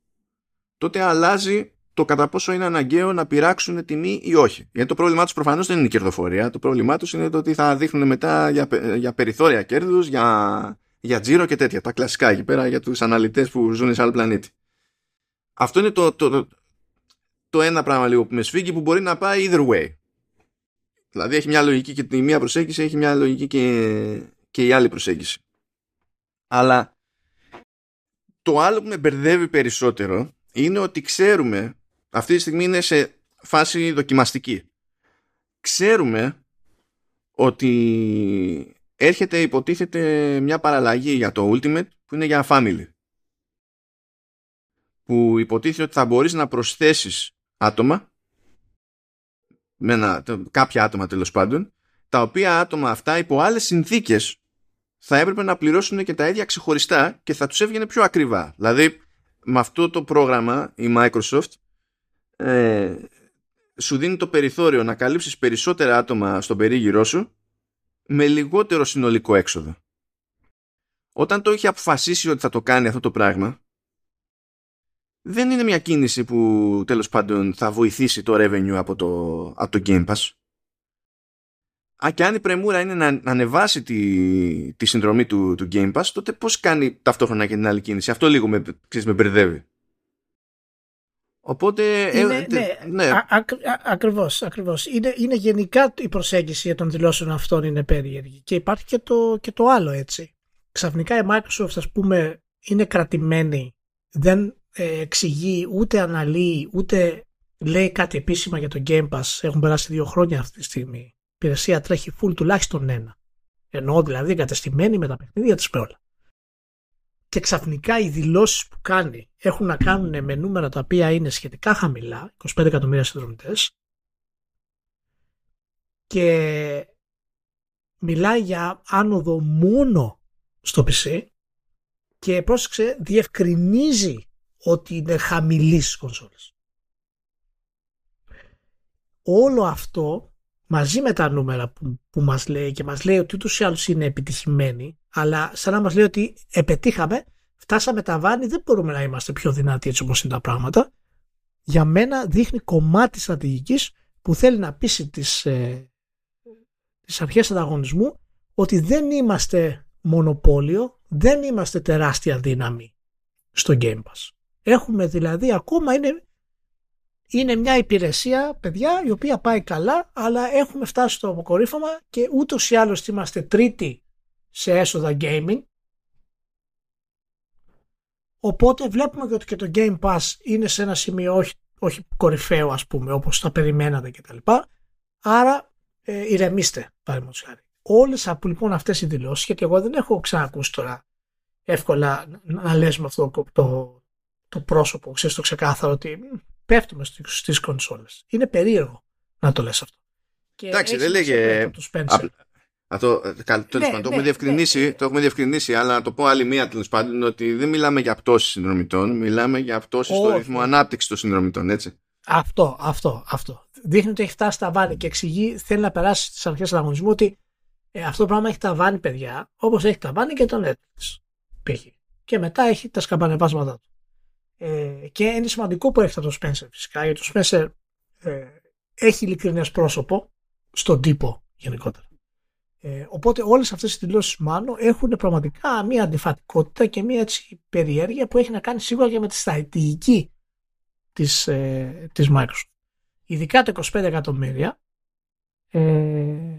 τότε αλλάζει το κατά πόσο είναι αναγκαίο να πειράξουν τιμή ή όχι. Γιατί το πρόβλημά τους προφανώς δεν είναι η κερδοφορία. Το πρόβλημά τους είναι το ότι θα δείχνουν μετά για, για περιθώρια κέρδους, για, για τζίρο και τέτοια. Τα κλασικά εκεί πέρα για τους αναλυτές που ζουν σε άλλο πλανήτη. Αυτό είναι το, το, το, το ένα πράγμα λίγο που με σφίγγει που μπορεί να πάει either way. Δηλαδή έχει μια λογική και η μία προσέγγιση, έχει μια λογική και, και η άλλη προσέγγιση. Αλλά το άλλο που με μπερδεύει περισσότερο είναι ότι ξέρουμε, αυτή τη στιγμή είναι σε φάση δοκιμαστική. Ξέρουμε ότι έρχεται υποτίθεται μια παραλλαγή για το Ultimate που είναι για Family. Που υποτίθεται ότι θα μπορείς να προσθέσεις άτομα με ένα, κάποια άτομα τέλος πάντων τα οποία άτομα αυτά υπό άλλες συνθήκες θα έπρεπε να πληρώσουν και τα ίδια ξεχωριστά και θα τους έβγαινε πιο ακριβά. Δηλαδή με αυτό το πρόγραμμα η Microsoft ε, σου δίνει το περιθώριο να καλύψεις περισσότερα άτομα στον περίγυρό σου με λιγότερο συνολικό έξοδο. Όταν το είχε αποφασίσει ότι θα το κάνει αυτό το πράγμα δεν είναι μια κίνηση που τέλος πάντων θα βοηθήσει το revenue από το, από το Game Pass. Α, και αν η πρεμούρα είναι να, να ανεβάσει τη, τη συνδρομή του, του Game Pass, τότε πώς κάνει ταυτόχρονα και την άλλη κίνηση; Αυτό λίγο με, ξέρεις, με μπερδεύει. Οπότε... Ε, είναι, ναι, ναι. Α, α, ακριβώς, ακριβώς. Είναι, είναι γενικά η προσέγγιση για των δηλώσεων αυτών είναι περίεργη. Και υπάρχει και το, και το άλλο έτσι. Ξαφνικά η Microsoft, ας πούμε, είναι κρατημένη, δεν ε, εξηγεί, ούτε αναλύει, ούτε λέει κάτι επίσημα για το Game Pass. Έχουν περάσει δύο χρόνια αυτή τη στιγμή υπηρεσία τρέχει full τουλάχιστον ένα. Εννοώ δηλαδή εγκατεστημένη με τα παιχνίδια της με όλα. Και ξαφνικά οι δηλώσεις που κάνει έχουν να κάνουν με νούμερα τα οποία είναι σχετικά χαμηλά, 25 εκατομμύρια συνδρομητές, και μιλάει για άνοδο μόνο στο PC και πρόσεξε διευκρινίζει ότι είναι χαμηλής στις κονσόλες. Όλο αυτό μαζί με τα νούμερα που, που μας λέει και μας λέει ότι ούτως ή άλλως είναι επιτυχημένοι αλλά σαν να μας λέει ότι επετύχαμε, φτάσαμε τα βάνη, δεν μπορούμε να είμαστε πιο δυνατοί έτσι όπως είναι τα πράγματα. Για μένα δείχνει κομμάτι στρατηγικής που θέλει να πείσει τις, ε, τις αρχές ανταγωνισμού ότι δεν είμαστε μονοπόλιο, δεν είμαστε τεράστια δύναμη στο Game Pass. Έχουμε δηλαδή ακόμα είναι είναι μια υπηρεσία, παιδιά, η οποία πάει καλά, αλλά έχουμε φτάσει στο αποκορύφωμα και ούτως ή άλλως είμαστε τρίτη σε έσοδα gaming. Οπότε βλέπουμε ότι και το Game Pass είναι σε ένα σημείο όχι, όχι κορυφαίο ας πούμε όπως τα περιμένατε κτλ. Άρα ε, ηρεμήστε, παραδείγματος χάρη. Όλες λοιπόν αυτές οι δηλώσεις, γιατί εγώ δεν έχω ξανακούσει τώρα εύκολα να λες με αυτό το, το, το πρόσωπο, ξέρεις το ξεκάθαρο ότι πέφτουμε στις κονσόλες. Είναι περίεργο να το λες αυτό. Εντάξει, δεν λέγε... Αυτό, ε, ναι, το, ναι, έχουμε διευκρινίσει, ναι, το έχουμε διευκρινίσει, αλλά να το πω άλλη μία τέλος πάντων ότι δεν μιλάμε για πτώση συνδρομητών, μιλάμε για πτώση στο ρυθμό ανάπτυξης των συνδρομητών, έτσι. Αυτό, αυτό, αυτό. Δείχνει ότι έχει φτάσει στα βάνη και εξηγεί, θέλει να περάσει στις αρχές του ανταγωνισμού ότι ε, αυτό το πράγμα έχει τα βάνη, παιδιά, όπως έχει τα βάνη και το Netflix. Και μετά έχει τα σκαμπανεβάσματά του. Ε, και είναι σημαντικό που έρχεται το Spencer φυσικά, γιατί το Spencer ε, έχει ειλικρινές πρόσωπο στον τύπο γενικότερα. Ε, οπότε όλες αυτές οι δηλώσεις μάλλον έχουν πραγματικά μια αντιφατικότητα και μια έτσι περιέργεια που έχει να κάνει σίγουρα και με τη στρατηγική της, ε, της Microsoft. Ειδικά τα 25 εκατομμύρια ε,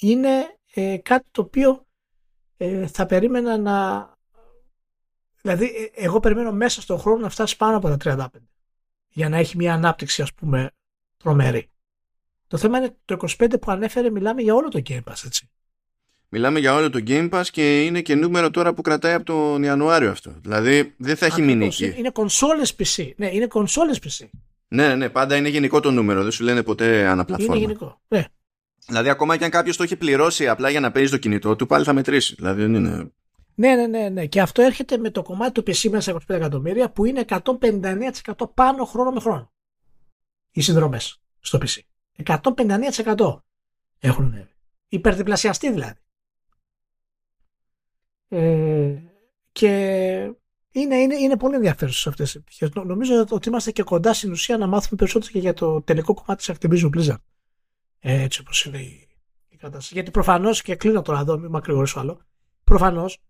είναι ε, κάτι το οποίο ε, θα περίμενα να... Δηλαδή, ε, εγώ περιμένω μέσα στον χρόνο να φτάσει πάνω από τα 35 για να έχει μια ανάπτυξη, ας πούμε, τρομερή. Το θέμα είναι το 25 που ανέφερε, μιλάμε για όλο το Game Pass, έτσι. Μιλάμε για όλο το Game Pass και είναι και νούμερο τώρα που κρατάει από τον Ιανουάριο αυτό. Δηλαδή δεν θα έχει μείνει εκεί. Είναι κονσόλες PC. Ναι, είναι κονσόλες PC. Ναι, ναι, πάντα είναι γενικό το νούμερο. Δεν σου λένε ποτέ αναπλατφόρμα. Είναι γενικό. Ναι. Δηλαδή, ακόμα και αν κάποιος το έχει πληρώσει απλά για να παίζει το κινητό του, πάλι θα μετρήσει. Δηλαδή, δεν είναι. Ναι, ναι, ναι, ναι. Και αυτό έρχεται με το κομμάτι του PC μέσα 25 εκατομμύρια που είναι 159% πάνω χρόνο με χρόνο. Οι συνδρομές στο PC. 159% έχουν ανέβει. Υπερδιπλασιαστεί δηλαδή. Ε, και είναι, είναι, είναι πολύ ενδιαφέρουσες αυτές οι επιτυχίες. Νομίζω ότι είμαστε και κοντά στην ουσία να μάθουμε περισσότερο και για το τελικό κομμάτι της Activision Blizzard. Έτσι όπως είναι η, η κατάσταση. Γιατί προφανώς, και κλείνω τώρα εδώ, μην μακρηγορήσω άλλο, προφανώς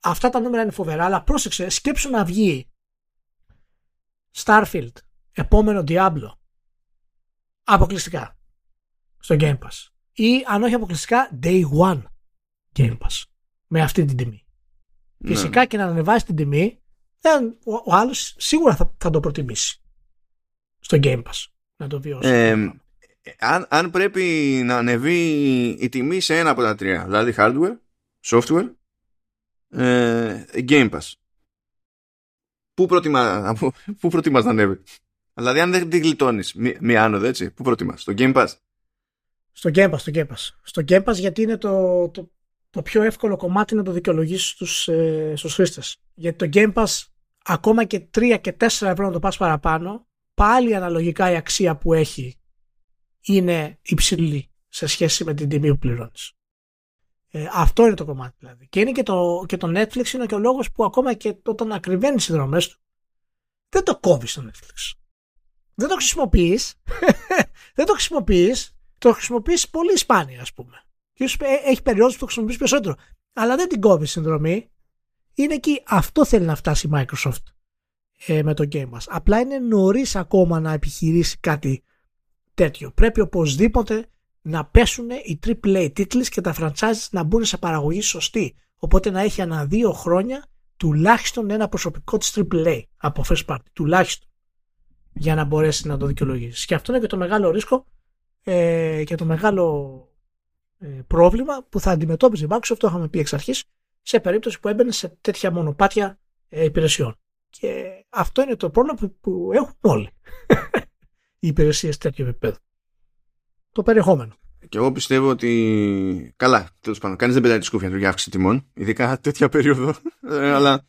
αυτά τα νούμερα είναι φοβερά, αλλά πρόσεξε, σκέψου να βγει Starfield, επόμενο Diablo, αποκλειστικά στο Game Pass. Ή αν όχι αποκλειστικά, Day One Game Pass. Με αυτή την τιμή. Ναι. Φυσικά και να ανεβάσει την τιμή, ο, ο άλλος σίγουρα θα, θα το προτιμήσει στο Game Pass. Να το βιώσει. Ε, αν, αν πρέπει να ανεβεί η τιμή σε ένα από τα τρία, δηλαδή hardware, software, ε, Game Pass. Πού προτιμά, πού προτιμάς να ανέβει; Δηλαδή αν δεν την γλιτώνεις μία άνοδο έτσι, πού προτιμάς, στο Game Pass; Στο Game Pass, στο Game Pass. Στο Game Pass γιατί είναι το, το, το πιο εύκολο κομμάτι να το δικαιολογήσεις στους, ε, στους χρήστες. Γιατί το Game Pass ακόμα και 3 και 4 ευρώ να το πας παραπάνω, πάλι αναλογικά η αξία που έχει είναι υψηλή σε σχέση με την τιμή που πληρώνεις. Ε, αυτό είναι το κομμάτι δηλαδή. Και είναι και το, και το Netflix είναι και ο λόγος που ακόμα και όταν ακριβένεις οι συνδρομές του δεν το κόβεις στο Netflix. Δεν το χρησιμοποιείς δεν το χρησιμοποιείς το χρησιμοποιείς πολύ σπάνια ας πούμε. Και έχει περιόδους που το χρησιμοποιείς περισσότερο. Αλλά δεν την κόβεις συνδρομή. Είναι εκεί. Αυτό θέλει να φτάσει η Microsoft ε, με το game μας. Απλά είναι νωρίς ακόμα να επιχειρήσει κάτι τέτοιο. Πρέπει οπωσδήποτε να πέσουν οι AAA τίτλοι και τα franchises να μπουν σε παραγωγή σωστή. Οπότε να έχει ανά δύο χρόνια τουλάχιστον ένα προσωπικό της AAA από first party. Τουλάχιστον. Για να μπορέσεις να το δικαιολογήσεις. Και αυτό είναι και το μεγάλο ρίσκο ε, και το μεγάλο ε, πρόβλημα που θα αντιμετώπιζε η Microsoft, το είχαμε πει εξ αρχής, σε περίπτωση που έμπαινε σε τέτοια μονοπάτια ε, υπηρεσιών. Και αυτό είναι το πρόβλημα που, που έχουν όλοι. οι υπηρεσίες τέτοιου επίπεδου. Το περιεχόμενο. Και εγώ πιστεύω ότι. Καλά, τέλος πάντων, κανείς δεν πετάει τη σκούφια του για αύξηση τιμών, ειδικά τέτοια περίοδο. Ε, αλλά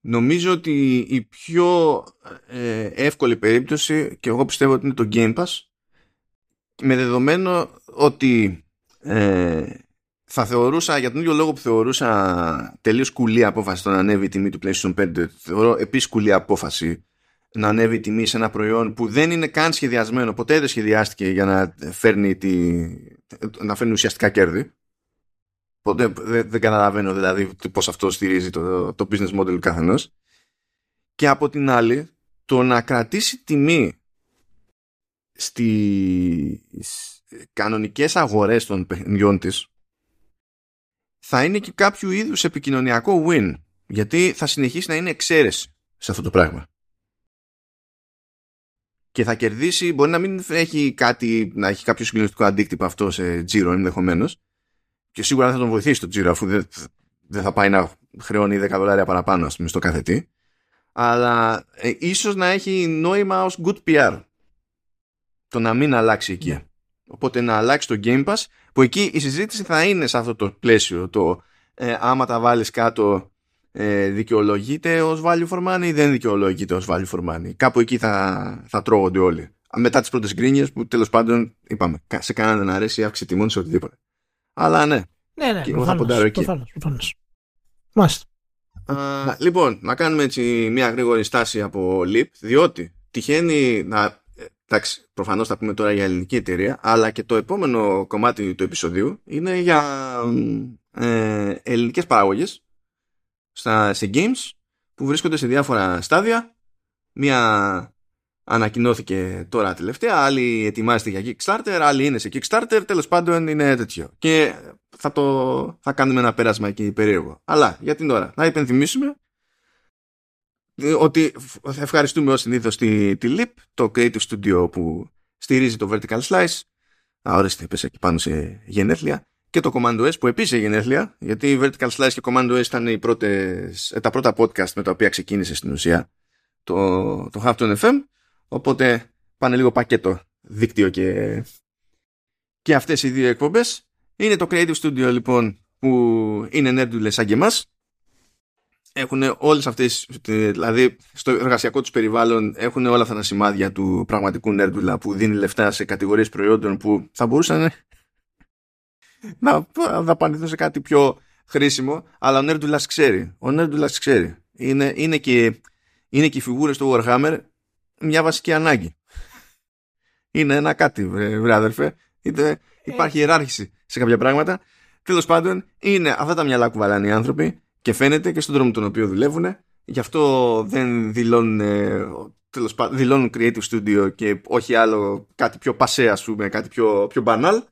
νομίζω ότι η πιο ε, εύκολη περίπτωση, και εγώ πιστεύω ότι είναι το Game Pass, με δεδομένο ότι ε, θα θεωρούσα, για τον ίδιο λόγο που θεωρούσα τελείως κουλή απόφαση το να ανέβει η τιμή του PlayStation 5, θεωρώ επίσης κουλή απόφαση να ανέβει η τιμή σε ένα προϊόν που δεν είναι καν σχεδιασμένο, ποτέ δεν σχεδιάστηκε για να φέρνει, τη, να φέρνει ουσιαστικά κέρδη. Ποτέ δεν, δεν καταλαβαίνω δηλαδή πώς αυτό στηρίζει το, το business model του καθενός. Και από την άλλη, το να κρατήσει τιμή στις κανονικές αγορές των παιχνιδιών της θα είναι και κάποιο είδους επικοινωνιακό win γιατί θα συνεχίσει να είναι εξαίρεση σε αυτό το πράγμα. και θα κερδίσει, μπορεί να μην έχει κάτι, να έχει κάποιο συγκλονιστικό αντίκτυπο αυτό σε τζίρο ενδεχομένως. Και σίγουρα θα τον βοηθήσει το τζίρο αφού δεν, δεν θα πάει να χρεώνει 10 δολάρια παραπάνω, ας πούμε, στο κάθε τι. Αλλά ε, ίσως να έχει νόημα ως good PR το να μην αλλάξει εκεί. Ναι. Οπότε να αλλάξει το Game Pass που εκεί η συζήτηση θα είναι σε αυτό το πλαίσιο το ε, άμα τα βάλεις κάτω ε, δικαιολογείται ως value for money ή δεν δικαιολογείται ως value for money. Κάπου εκεί θα, θα τρώγονται όλοι. Μετά τις πρώτες γκρίνιες που τέλος πάντων είπαμε σε κανέναν δεν αρέσει η αύξηση τιμών σε οτιδήποτε. Αλλά ναι. Ναι, ναι, προφανώς, θα ποντάρω εκεί. Μάλιστα. λοιπόν, να κάνουμε έτσι μια γρήγορη στάση από LIP, διότι τυχαίνει να εντάξει, προφανώς θα πούμε τώρα για ελληνική εταιρεία, αλλά και το επόμενο κομμάτι του επεισοδίου είναι για ε, ελληνικές παραγωγές στα, σε games που βρίσκονται σε διάφορα στάδια. Μία ανακοινώθηκε τώρα τελευταία, άλλη ετοιμάζεται για Kickstarter, άλλη είναι σε Kickstarter, τέλος πάντων είναι τέτοιο. Και θα, το, θα κάνουμε ένα πέρασμα εκεί περίεργο. Αλλά για την ώρα να υπενθυμίσουμε ότι ευχαριστούμε ως συνήθως τη, τη LIP, το Creative Studio που στηρίζει το Vertical Slice. Α, ορίστε, πέσα εκεί πάνω σε γενέθλια. Και το Commando S που επίσης σε γενέθλια, γιατί η Vertical Slice και Commando S ήταν οι πρώτες, ε, τα πρώτα podcast με τα οποία ξεκίνησε στην ουσία το, το Halftone FM. Οπότε πάνε λίγο πακέτο δίκτυο και, και αυτές οι δύο εκπομπές. Είναι το Creative Studio λοιπόν που είναι νέρντουλες σαν και εμάς έχουν όλες αυτές, δηλαδή στο εργασιακό τους περιβάλλον έχουν όλα αυτά τα σημάδια του πραγματικού νέρντουλα που δίνει λεφτά σε κατηγορίες προϊόντων που θα μπορούσαν να δαπανηθούν σε κάτι πιο χρήσιμο, αλλά ο νέρντουλας ξέρει. Ο νέρντουλας ξέρει. Είναι, είναι, και, είναι και οι φιγούρες του Warhammer μια βασική ανάγκη. Είναι ένα κάτι, βρε αδερφέ. Είτε υπάρχει ιεράρχηση σε κάποια πράγματα. Τέλος πάντων, είναι αυτά τα μυαλά που βαλάνε οι άνθρωποι και φαίνεται και στον τρόπο τον οποίο δουλεύουν. Γι' αυτό δεν δηλώνουν, τέλος πάντων, δηλώνουν Creative Studio και όχι άλλο κάτι πιο πασέ, ας πούμε, κάτι πιο, πιο banal.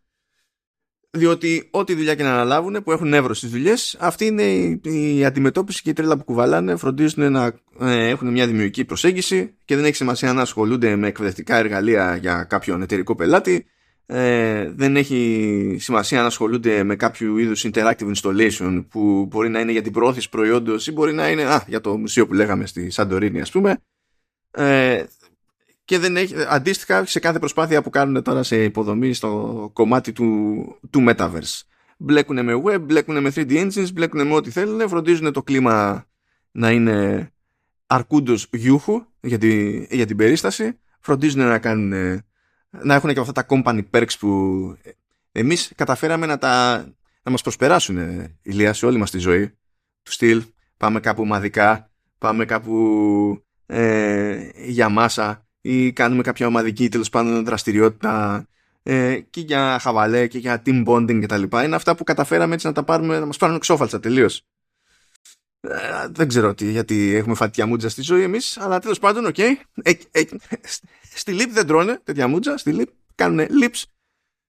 Διότι ό,τι δουλειά και να αναλάβουν που έχουν εύρος στις δουλειές, αυτή είναι η, η, αντιμετώπιση και η τρέλα που κουβαλάνε. Φροντίζουν να ε, έχουν μια δημιουργική προσέγγιση και δεν έχει σημασία να ασχολούνται με εκπαιδευτικά εργαλεία για κάποιον εταιρικό πελάτη ε, δεν έχει σημασία να ασχολούνται με κάποιο είδους interactive installation που μπορεί να είναι για την προώθηση προϊόντος ή μπορεί να είναι α, για το μουσείο που λέγαμε στη Σαντορίνη ας πούμε ε, και δεν έχει, αντίστοιχα σε κάθε προσπάθεια που κάνουν τώρα σε υποδομή στο κομμάτι του, του Metaverse. Μπλέκουν με web, μπλέκουν με 3D engines μπλέκουν με ό,τι θέλουν, φροντίζουν το κλίμα να είναι αρκούντος γιούχου για, για την περίσταση φροντίζουν να κάνουν να έχουν και αυτά τα company perks που εμείς καταφέραμε να, τα, να μας προσπεράσουν ηλία σε όλη μας τη ζωή. Του στυλ πάμε κάπου ομαδικά πάμε κάπου ε, για μάσα ή κάνουμε κάποια ομαδική τέλος πάντων δραστηριότητα ε, και για χαβαλέ και για team bonding κτλ. Είναι αυτά που καταφέραμε έτσι να τα πάρουμε, να μας πάρουν ξόφαλτσα τελείως. Ε, δεν ξέρω τι, γιατί έχουμε φάει μούτζα στη ζωή εμείς, αλλά τέλος πάντων, OK. Okay. Ε, ε, στη Leap δεν τρώνε τέτοια μούτζα, στη Leap κάνουν leaps.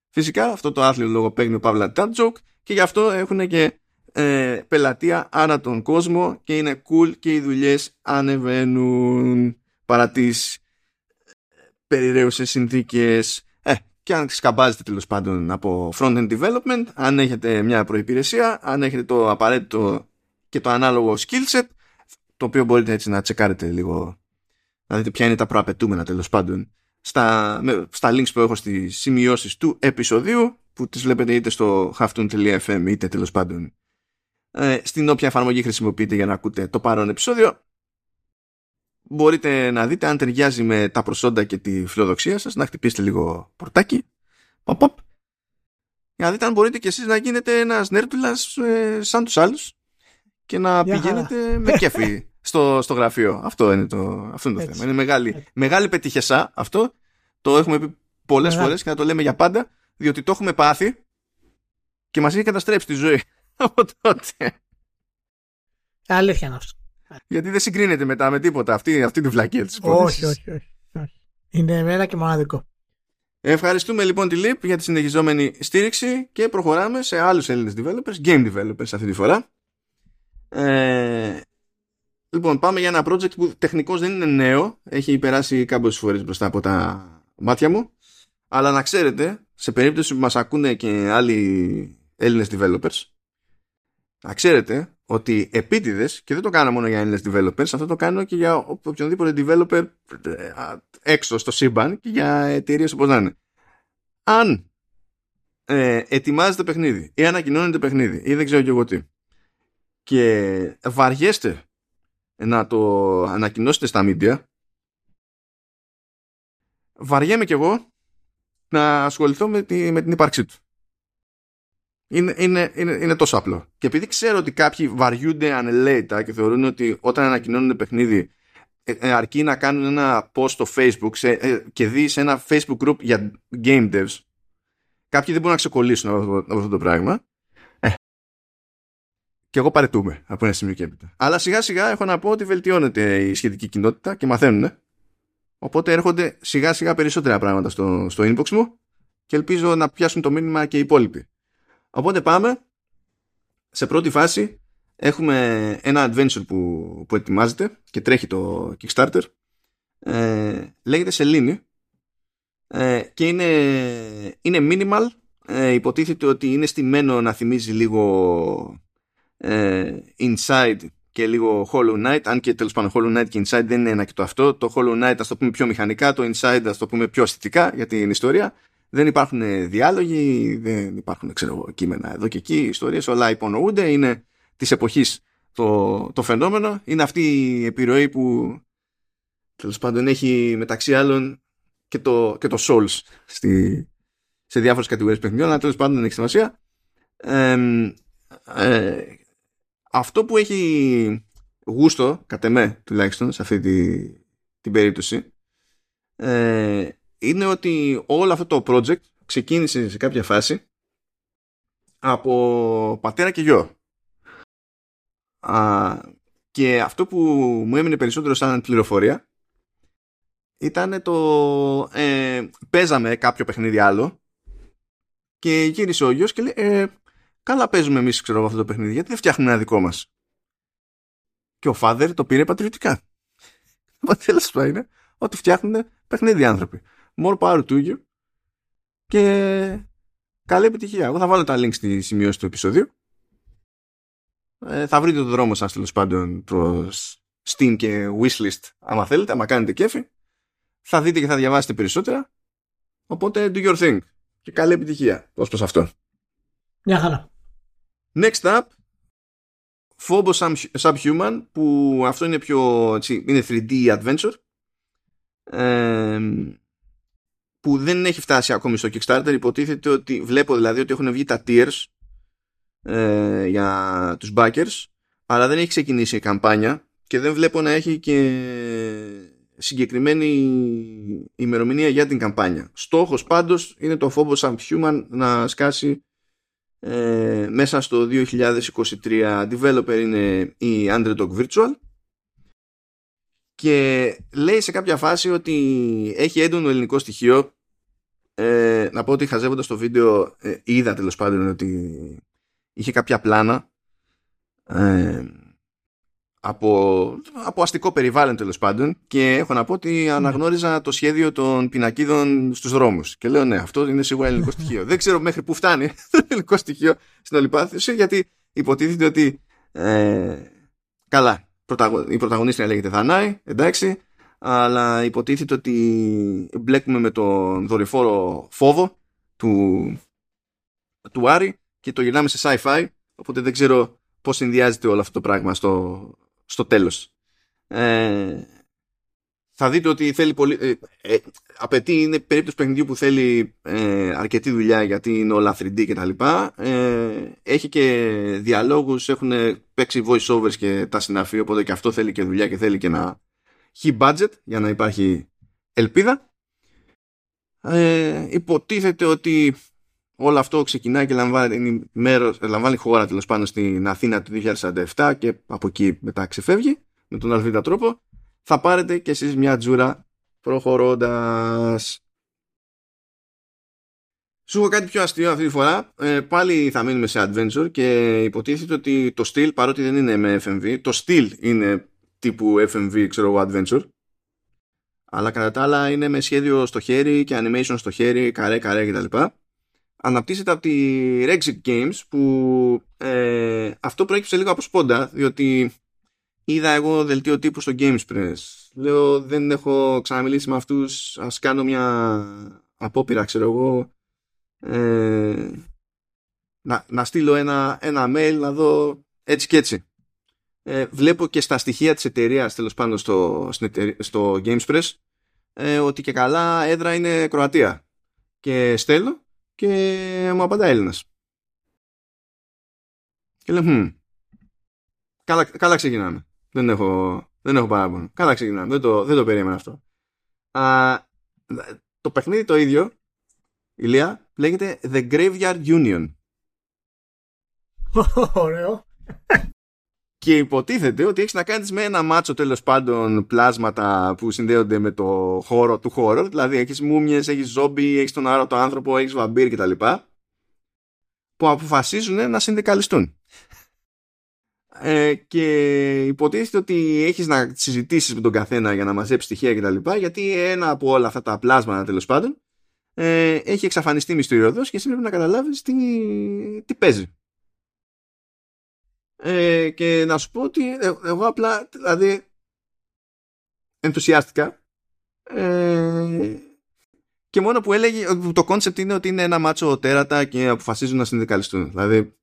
Φυσικά αυτό το άθλιο λογοπαίγνιο παύλα joke και γι' αυτό έχουν και ε, πελατεία ανά τον κόσμο και είναι cool και οι δουλειές ανεβαίνουν παρά τις περιρρέουσες συνθήκες. Ε, και αν σκαμπάζετε τέλος πάντων από front-end development, αν έχετε μια προϋπηρεσία, αν έχετε το απαραίτητο και το ανάλογο skill set, το οποίο μπορείτε έτσι να τσεκάρετε λίγο, να δείτε ποια είναι τα προαπαιτούμενα τέλος πάντων στα, στα links που έχω στις σημειώσεις του επεισοδίου που τις βλέπετε είτε στο halftone.fm είτε τέλος πάντων ε, στην όποια εφαρμογή χρησιμοποιείτε για να ακούτε το παρόν επεισόδιο μπορείτε να δείτε αν ταιριάζει με τα προσόντα και τη φιλοδοξία σας να χτυπήσετε λίγο πορτάκι pop, pop, για να δείτε αν μπορείτε και εσείς να γίνετε ένας νέρτουλας ε, σαν τους άλλους και να πηγαίνετε με κέφι στο, στο γραφείο. Αυτό είναι το, αυτό είναι το θέμα. Είναι μεγάλη, μεγάλη πετυχεσά αυτό. Το έχουμε πει πολλές φορές και να το λέμε για πάντα, διότι το έχουμε πάθει και μας έχει καταστρέψει τη ζωή από τότε. Αλήθεια είναι αυτό. Γιατί δεν συγκρίνεται μετά με τίποτα αυτή, αυτή τη βλακία της όχι, όχι, όχι, όχι. Είναι εμένα και μοναδικό. Ευχαριστούμε λοιπόν τη ΛΥΠ για τη συνεχιζόμενη στήριξη και προχωράμε σε άλλους Έλληνες developers, game developers αυτή τη φορά. Ε, Λοιπόν, πάμε για ένα project που τεχνικώς δεν είναι νέο. Έχει περάσει κάποιες φορές μπροστά από τα μάτια μου. Αλλά να ξέρετε, σε περίπτωση που μας ακούνε και άλλοι Έλληνες developers, να ξέρετε ότι επίτηδες, και δεν το κάνω μόνο για Έλληνες developers, αυτό το κάνω και για οποιονδήποτε developer ε, έξω στο σύμπαν και για εταιρείες όπως να είναι. Αν ε, ετοιμάζετε παιχνίδι ή ανακοινώνετε παιχνίδι ή δεν ξέρω και εγώ τι και βαριέστε να το ανακοινώσετε στα media βαριέμαι κι εγώ να ασχοληθώ με, τη, με την ύπαρξή του. Είναι, είναι, είναι, είναι τόσο απλό. Και επειδή ξέρω ότι κάποιοι βαριούνται ανελέητα και θεωρούν ότι όταν ανακοινώνουν παιχνίδι ε, ε, αρκεί να κάνουν ένα post στο facebook σε, ε, και δεις σε ένα facebook group για game devs κάποιοι δεν μπορούν να ξεκολλήσουν από, αυτό το πράγμα ε, και εγώ παρετούμε από ένα σημείο και έπειτα. Αλλά σιγά σιγά έχω να πω ότι βελτιώνεται η σχετική κοινότητα και μαθαίνουν. Οπότε έρχονται σιγά σιγά περισσότερα πράγματα στο, στο inbox μου και ελπίζω να πιάσουν το μήνυμα και οι υπόλοιποι. Οπότε πάμε. Σε πρώτη φάση έχουμε ένα adventure που, που ετοιμάζεται και τρέχει το Kickstarter. Ε, λέγεται Σελήνη ε, και είναι, είναι minimal. Ε, υποτίθεται ότι είναι στημένο να θυμίζει λίγο ε, Inside και λίγο Hollow Knight, αν και τέλος πάντων Hollow Knight και Inside δεν είναι ένα και το αυτό. Το Hollow Knight ας το πούμε πιο μηχανικά, το Inside ας το πούμε πιο αισθητικά για την ιστορία. Δεν υπάρχουν διάλογοι, δεν υπάρχουν ξέρω, κείμενα εδώ και εκεί, ιστορίες, όλα υπονοούνται, είναι της εποχής το, το φαινόμενο. Είναι αυτή η επιρροή που τέλος πάντων έχει μεταξύ άλλων και το, και το Souls στη, σε διάφορες κατηγορίες παιχνιδιών, αλλά τέλος πάντων δεν έχει σημασία. Ε, αυτό που έχει γούστο, κατ' εμέ τουλάχιστον, σε αυτή τη, την περίπτωση, ε, είναι ότι όλο αυτό το project ξεκίνησε σε κάποια φάση από πατέρα και γιο. Α, και αυτό που μου έμεινε περισσότερο σαν πληροφορία ήταν το ε, παίζαμε κάποιο παιχνίδι άλλο και γύρισε ο γιος και λέει ε, καλά παίζουμε εμείς ξέρω αυτό το παιχνίδι γιατί δεν φτιάχνουμε ένα δικό μας και ο father το πήρε πατριωτικά. Αποτέλεσμα είναι ότι φτιάχνουν παιχνίδι άνθρωποι more power to you και καλή επιτυχία. Εγώ θα βάλω τα link στη σημειώση του επεισοδίου ε, θα βρείτε το δρόμο σας τέλος πάντων προς Steam και Wishlist άμα θέλετε, άμα κάνετε κέφι. Θα δείτε και θα διαβάσετε περισσότερα. Οπότε do your thing. Και καλή επιτυχία ως προς αυτό. Μια χαρά. Next up Phobos Subhuman που αυτό είναι πιο έτσι, είναι 3D adventure. Ε, που δεν έχει φτάσει ακόμη στο Kickstarter υποτίθεται ότι βλέπω δηλαδή ότι έχουν βγει τα tiers ε, για τους backers αλλά δεν έχει ξεκινήσει η καμπάνια και δεν βλέπω να έχει και συγκεκριμένη ημερομηνία για την καμπάνια. Στόχος πάντως είναι το φόβο σαν Human να σκάσει ε, μέσα στο 2023 developer είναι η Underdog Virtual και λέει σε κάποια φάση ότι έχει έντονο ελληνικό στοιχείο. Ε, να πω ότι χαζεύοντας το βίντεο ε, είδα τέλος πάντων ότι είχε κάποια πλάνα ε, από, από αστικό περιβάλλον τέλος πάντων. Και έχω να πω ότι αναγνώριζα το σχέδιο των πινακίδων στους δρόμους. Και λέω ναι αυτό είναι σίγουρα ελληνικό στοιχείο. Δεν ξέρω μέχρι που φτάνει το ελληνικό στοιχείο στην όλη πάθηση γιατί υποτίθεται ότι ε, καλά η πρωταγωνίστρια λέγεται Δανάη εντάξει αλλά υποτίθεται ότι μπλέκουμε με τον δορυφόρο φόβο του, του Άρη και το γυρνάμε σε sci-fi οπότε δεν ξέρω πώς συνδυάζεται όλο αυτό το πράγμα στο, στο τέλος. Ε, θα δείτε ότι θέλει πολύ, ε, ε, απαιτεί, είναι περίπτωση παιχνιδιού που θέλει ε, αρκετή δουλειά γιατί είναι όλα 3D και τα λοιπά. Ε, έχει και διαλόγους, έχουν παίξει voice overs και τα συναφή, οπότε και αυτό θέλει και δουλειά και θέλει και να έχει budget για να υπάρχει ελπίδα. Ε, υποτίθεται ότι όλο αυτό ξεκινάει και λαμβάνει, μέρος, λαμβάνει χώρα τέλος πάνω στην Αθήνα του 2047 και από εκεί μετά ξεφεύγει με τον αλφίδα τρόπο θα πάρετε κι εσείς μια τζούρα προχωρώντας. Σου έχω κάτι πιο αστείο αυτή τη φορά. Ε, πάλι θα μείνουμε σε adventure και υποτίθεται ότι το στυλ, παρότι δεν είναι με FMV, το στυλ είναι τύπου FMV, ξέρω εγώ, adventure. Αλλά κατά τα άλλα είναι με σχέδιο στο χέρι και animation στο χέρι, καρέ, καρέ κτλ. Αναπτύσσεται από τη Rexic Games που ε, αυτό προέκυψε λίγο από σπόντα, διότι είδα εγώ δελτίο τύπου στο Gamespress. Λέω δεν έχω ξαναμιλήσει με αυτούς, ας κάνω μια απόπειρα, ξέρω εγώ, ε, να, να στείλω ένα, ένα mail να δω έτσι και έτσι. Ε, βλέπω και στα στοιχεία της εταιρείας τέλος πάντων στο, στο Gamespress ε, ότι και καλά έδρα είναι Κροατία. Και στέλνω και μου απαντά Έλληνας. Και λέω, καλά, καλά ξεκινάμε. Δεν έχω, δεν έχω παράπονο. Καλά ξεκινάμε. Δεν το, δεν το περίμενα αυτό. Α, το παιχνίδι το ίδιο, Ηλία, λέγεται The Graveyard Union. Ωραίο. Και υποτίθεται ότι έχεις να κάνεις με ένα μάτσο τέλος πάντων πλάσματα που συνδέονται με το χώρο του χώρου. Δηλαδή έχεις μούμιες, έχεις ζόμπι, έχεις τον άρωτο άνθρωπο, έχεις βαμπύρ κτλ. Που αποφασίζουν να συνδικαλιστούν. Ε, και υποτίθεται ότι έχεις να συζητήσεις με τον καθένα για να μαζέψεις στοιχεία κτλ. Γιατί ένα από όλα αυτά τα πλάσματα τέλος πάντων ε, έχει εξαφανιστεί μυστηριωδώς και εσύ πρέπει να καταλάβεις τι, τι παίζει. Ε, και να σου πω ότι ε, εγώ απλά δηλαδή ενθουσιάστηκα ε, και μόνο που έλεγε το κόνσεπτ είναι ότι είναι ένα μάτσο τέρατα και αποφασίζουν να συνδικαλιστούν δηλαδή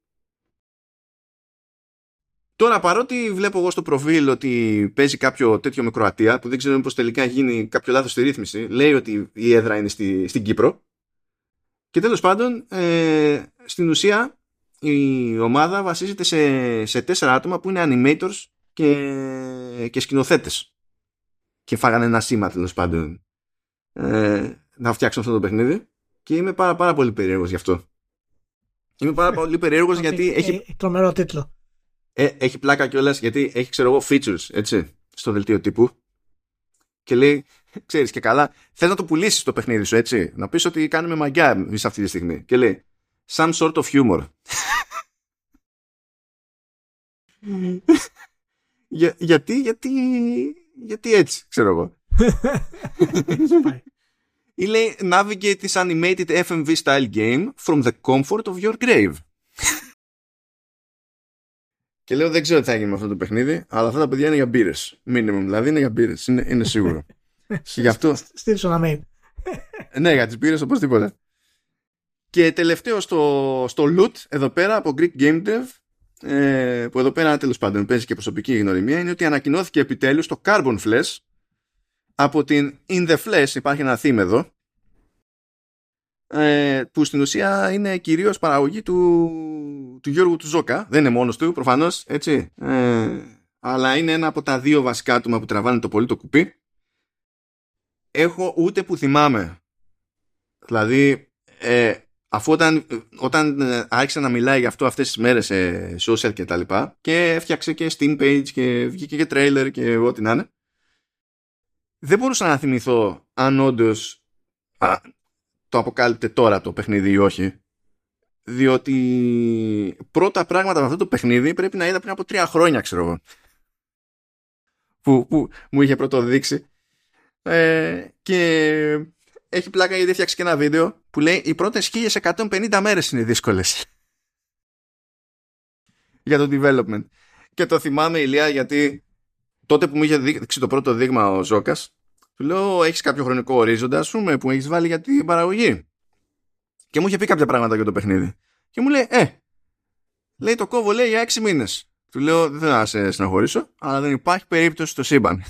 Τώρα παρότι βλέπω εγώ στο προφίλ ότι παίζει κάποιο τέτοιο με Κροατία που δεν ξέρω πως τελικά γίνει κάποιο λάθος στη ρύθμιση λέει ότι η έδρα είναι στη, στην Κύπρο και τέλος πάντων ε, στην ουσία η ομάδα βασίζεται σε, σε τέσσερα άτομα που είναι animators και, και σκηνοθέτες και φάγανε ένα σήμα τέλος πάντων ε, να φτιάξουν αυτό το παιχνίδι και είμαι πάρα, πάρα πολύ περίεργος γι' αυτό. Είμαι πάρα πολύ περίεργος γιατί έχει... Ε, τρομερό τίτλο. Ε, έχει πλάκα κιόλας γιατί έχει ξέρω εγώ features έτσι, στο δελτίο τύπου και λέει, ξέρεις και καλά, θες να το πουλήσεις το παιχνίδι σου έτσι, να πεις ότι κάνουμε μαγκιά σε αυτή τη στιγμή και λέει some sort of humor. Για, γιατί, γιατί, γιατί έτσι, ξέρω εγώ. Ή λέει navigate this animated FMV style game from the comfort of your grave. Και λέω δεν ξέρω τι θα γίνει με αυτό το παιχνίδι, αλλά αυτά τα παιδιά είναι για μπύρες. Minimum, δηλαδή είναι για μπύρες. Είναι, είναι σίγουρο. και γι' αυτό. Στείλω ένα mail. ναι, για τις μπύρες οπωσδήποτε. Και τελευταίο στο, στο loot εδώ πέρα από Greek Game Dev ε, που εδώ πέρα τέλος πάντων παίζει και προσωπική γνωριμία είναι ότι ανακοινώθηκε επιτέλους το Carbon Flash από την In the Flash υπάρχει ένα theme εδώ ε, που στην ουσία είναι κυρίως παραγωγή του, του Γιώργου του Ζώκα. Δεν είναι μόνος του προφανώς έτσι. Ε, αλλά είναι ένα από τα δύο βασικά άτομα που τραβάνε το πολύ το κουπί. Έχω ούτε που θυμάμαι. Δηλαδή ε, αφού όταν, όταν ε, άρχισε να μιλάει για αυτό αυτές τις μέρες σε social και τα λοιπά και έφτιαξε και Steam page και βγήκε και trailer και ό,τι να είναι δεν μπορούσα να θυμηθώ αν όντως το αποκάλυπτε τώρα το παιχνίδι ή όχι. Διότι πρώτα πράγματα με αυτό το παιχνίδι πρέπει να είδα πριν από τρία χρόνια ξέρω εγώ. Που, που μου είχε πρώτο δείξει ε, και έχει πλάκα γιατί έφτιαξε και ένα βίντεο που λέει οι πρώτες 1150 μέρες είναι δύσκολες για το development. Και το θυμάμαι ηλία γιατί τότε που μου είχε δείξει το πρώτο δείγμα ο Ζώκας του λέω έχεις κάποιο χρονικό ορίζοντα ας πούμε που έχεις βάλει για την παραγωγή. Και μου είχε πει κάποια πράγματα για το παιχνίδι. Και μου λέει ε λέει το κόβω λέει για έξι μήνες. Του λέω δεν θα σε συναχωρήσω αλλά δεν υπάρχει περίπτωση στο σύμπαν.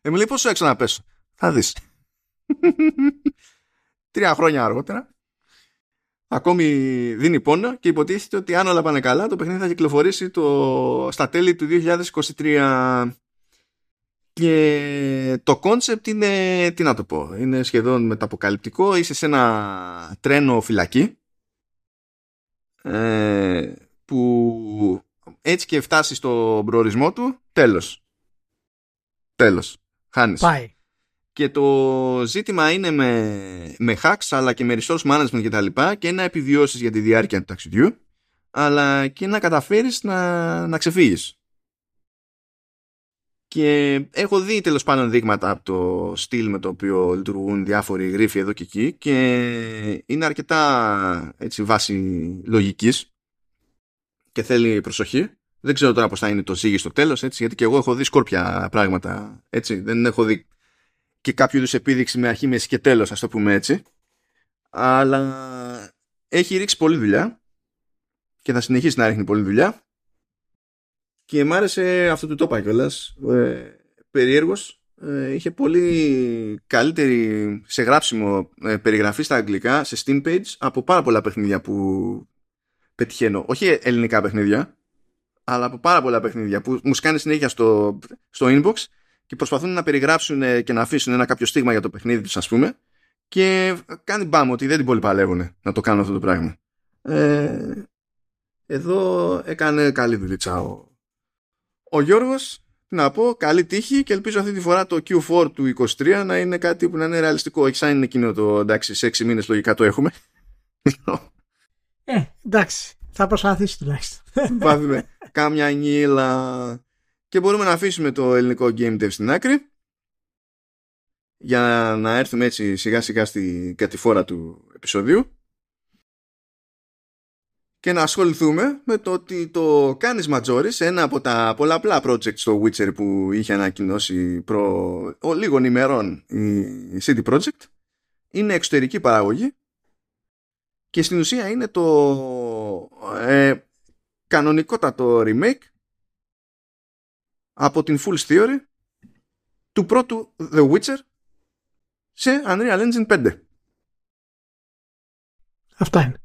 Ε, μου λέει πόσο έξω να πέσω. Θα δεις. Τρία χρόνια αργότερα ακόμη δίνει πόνο και υποτίθεται ότι αν όλα πάνε καλά το παιχνίδι θα κυκλοφορήσει το, στα τέλη του 2023 και το κόνσεπτ είναι τι να το πω είναι σχεδόν μεταποκαλυπτικό. Είσαι σε ένα τρένο φυλακή ε, που έτσι και φτάσει στο προορισμό του τέλος. Τέλος. Χάνεις. Πάει. Και το ζήτημα είναι με, με hacks αλλά και με resource management και τα λοιπά και να επιβιώσεις για τη διάρκεια του ταξιδιού αλλά και να καταφέρεις να, να ξεφύγεις. Και έχω δει τέλος πάντων δείγματα από το στυλ με το οποίο λειτουργούν διάφοροι γρίφοι εδώ και εκεί και είναι αρκετά έτσι βάση λογικής και θέλει προσοχή. Δεν ξέρω τώρα πώς θα είναι το ζύγι στο τέλος, έτσι, γιατί και εγώ έχω δει σκόρπια πράγματα, έτσι. Δεν έχω δει και κάποιο είδους επίδειξη με αρχή, μέση και τέλος, ας το πούμε έτσι. Αλλά έχει ρίξει πολλή δουλειά και θα συνεχίσει να ρίχνει πολλή δουλειά και μ' άρεσε αυτό το το είπα κιόλας. Ε, περίεργος ε, είχε πολύ καλύτερη σε γράψιμο ε, περιγραφή στα αγγλικά σε Steam page από πάρα πολλά παιχνίδια που πετυχαίνω. Όχι ελληνικά παιχνίδια αλλά από πάρα πολλά παιχνίδια που μου σκάνε συνέχεια στο, στο inbox και προσπαθούν να περιγράψουν και να αφήσουν ένα κάποιο στίγμα για το παιχνίδι τους ας πούμε. Και κάνει μπάμ ότι δεν την πολύ παλεύουν να το κάνουν αυτό το πράγμα. Ε, εδώ έκανε καλή δουλειά ο, ο Γιώργος. Να πω, καλή τύχη και ελπίζω αυτή τη φορά το Q4 του 23 να είναι κάτι που να είναι ρεαλιστικό. Όχι σαν είναι εκείνο το εντάξει, σε 6 μήνες λογικά το έχουμε. Ε, εντάξει. Θα προσπαθήσει τουλάχιστον. Πάθουμε κάμια νύλα. Και μπορούμε να αφήσουμε το ελληνικό game dev στην άκρη για να έρθουμε έτσι σιγά σιγά στη κατηφόρα του επεισοδίου και να ασχοληθούμε με το ότι το κάνεις Ματζόρις ένα από τα πολλαπλά project στο Witcher που είχε ανακοινώσει προ ο, λίγων ημερών η City Project είναι εξωτερική παραγωγή και στην ουσία είναι το ε, κανονικότατο remake από την Full Theory του πρώτου The Witcher σε Unreal Engine 5. Αυτά είναι.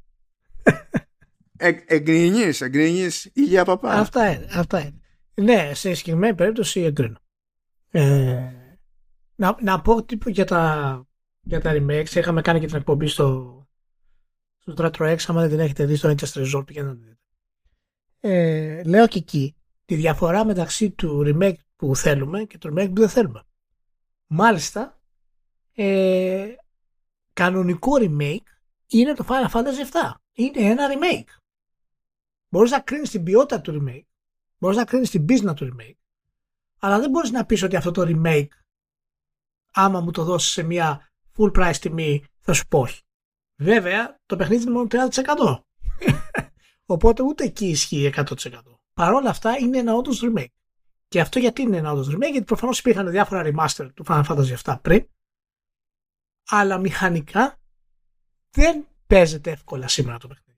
Ε, εγκρινείς, εγκρινείς υγεία παπά. Αυτά είναι, αυτά είναι. Ναι, σε συγκεκριμένη περίπτωση εγκρίνω. Ε, να, να πω τύπου για τα, για τα remakes. Είχαμε κάνει και την εκπομπή στο, στο Retro X. Άμα δεν την έχετε δει στο Interest Resort, πηγαίνετε να δείτε. Ε, λέω και εκεί τη διαφορά μεταξύ του remake που θέλουμε και του remake που δεν θέλουμε. Μάλιστα, ε, κανονικό remake είναι το Final Fantasy VII. Είναι ένα remake. Μπορείς να κρίνεις την ποιότητα του remake, μπορείς να κρίνεις την πίσνα του remake, αλλά δεν μπορείς να πεις ότι αυτό το remake, άμα μου το δώσεις σε μια full price τιμή, θα σου πω όχι. Βέβαια, το παιχνίδι είναι μόνο 30%. Οπότε ούτε εκεί ισχύει 100%. Παρ' όλα αυτά είναι ένα όντως remake. Και αυτό γιατί είναι ένα όντως remake, γιατί προφανώς υπήρχαν διάφορα remaster του Final Fantasy VII πριν, αλλά μηχανικά δεν παίζεται εύκολα σήμερα το παιχνίδι.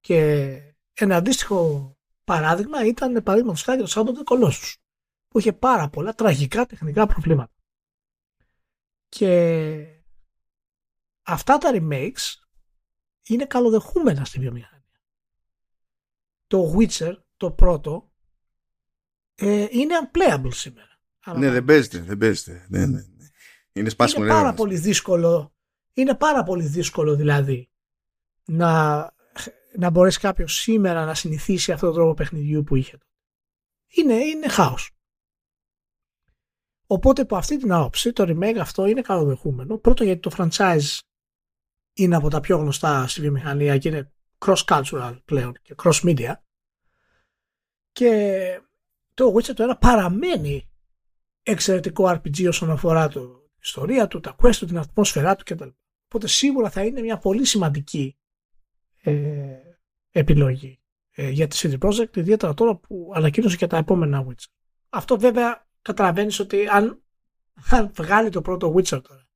Και ένα αντίστοιχο παράδειγμα ήταν παραδείγματο χάρη το Sound of the που είχε πάρα πολλά τραγικά τεχνικά προβλήματα. Και αυτά τα remakes είναι καλοδεχούμενα στη βιομηχανία. Το Witcher, το πρώτο, ε, είναι unplayable σήμερα. Ναι, δεν παίζεται, δεν παίζεται. Ναι, ναι, ναι. Είναι σπάσιμο Είναι πάρα πολύ δύσκολο. Είναι πάρα πολύ δύσκολο δηλαδή να, να μπορέσει κάποιος σήμερα να συνηθίσει αυτόν τον τρόπο παιχνιδιού που είχε. Είναι, είναι χάος. Οπότε από αυτή την άποψη το remake αυτό είναι καλοδεχούμενο. Πρώτο γιατί το franchise είναι από τα πιο γνωστά στη βιομηχανία και είναι cross-cultural πλέον και cross-media. Και το Witcher το ένα παραμένει εξαιρετικό RPG όσον αφορά το ιστορία του, τα quest του, την ατμόσφαιρά του κτλ. Οπότε σίγουρα θα είναι μια πολύ σημαντική ε, επιλογή ε, για τη CD Projekt, ιδιαίτερα τώρα που ανακοίνωσε και τα επόμενα Witcher. Αυτό βέβαια καταλαβαίνεις ότι αν, αν βγάλει το πρώτο Witcher τώρα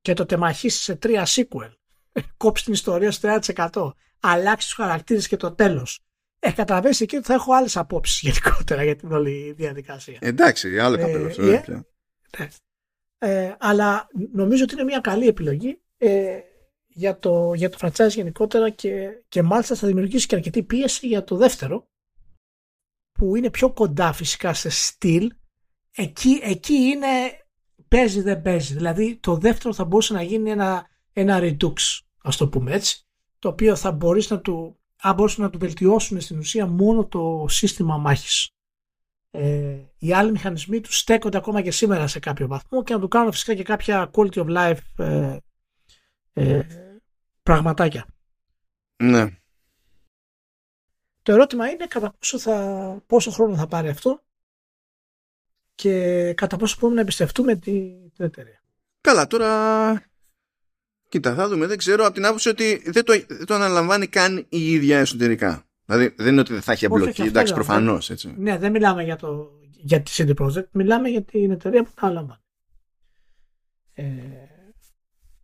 και το τεμαχίσει σε τρία sequel, κόψει την ιστορία στο 30%, αλλάξει τους χαρακτήρες και το τέλος. Ε, καταλαβαίνεις εκεί ότι θα έχω άλλες απόψεις γενικότερα για την όλη διαδικασία. Εντάξει, άλλο καπέλο. Ε, ε, ε, ε, αλλά νομίζω ότι είναι μια καλή επιλογή ε, για, το, για το franchise γενικότερα και, και μάλιστα θα δημιουργήσει και αρκετή πίεση για το δεύτερο που είναι πιο κοντά φυσικά σε στυλ. Εκεί, εκεί είναι παίζει δεν παίζει. Δηλαδή το δεύτερο θα μπορούσε να γίνει ένα, ένα redux ας το πούμε έτσι το οποίο θα μπορείς να του αν μπορούσαν να του βελτιώσουν στην ουσία μόνο το σύστημα μάχης. Ε, οι άλλοι μηχανισμοί τους στέκονται ακόμα και σήμερα σε κάποιο βαθμό και να του κάνουν φυσικά και κάποια quality of life ε, ε, πραγματάκια. Ναι. Το ερώτημα είναι κατά πόσο, θα, πόσο χρόνο θα πάρει αυτό και κατά πόσο μπορούμε να εμπιστευτούμε την, την εταιρεία. Καλά, τώρα. Κοίτα, θα δούμε. Δεν ξέρω από την άποψη ότι δεν το, δεν το αναλαμβάνει καν η ίδια εσωτερικά. Δηλαδή δεν είναι ότι δεν θα έχει εμπλοκή. Εντάξει, προφανώς. Ναι, δεν μιλάμε για, το, για τη CD Projekt, μιλάμε για την εταιρεία που τα αναλαμβάνει. Ε,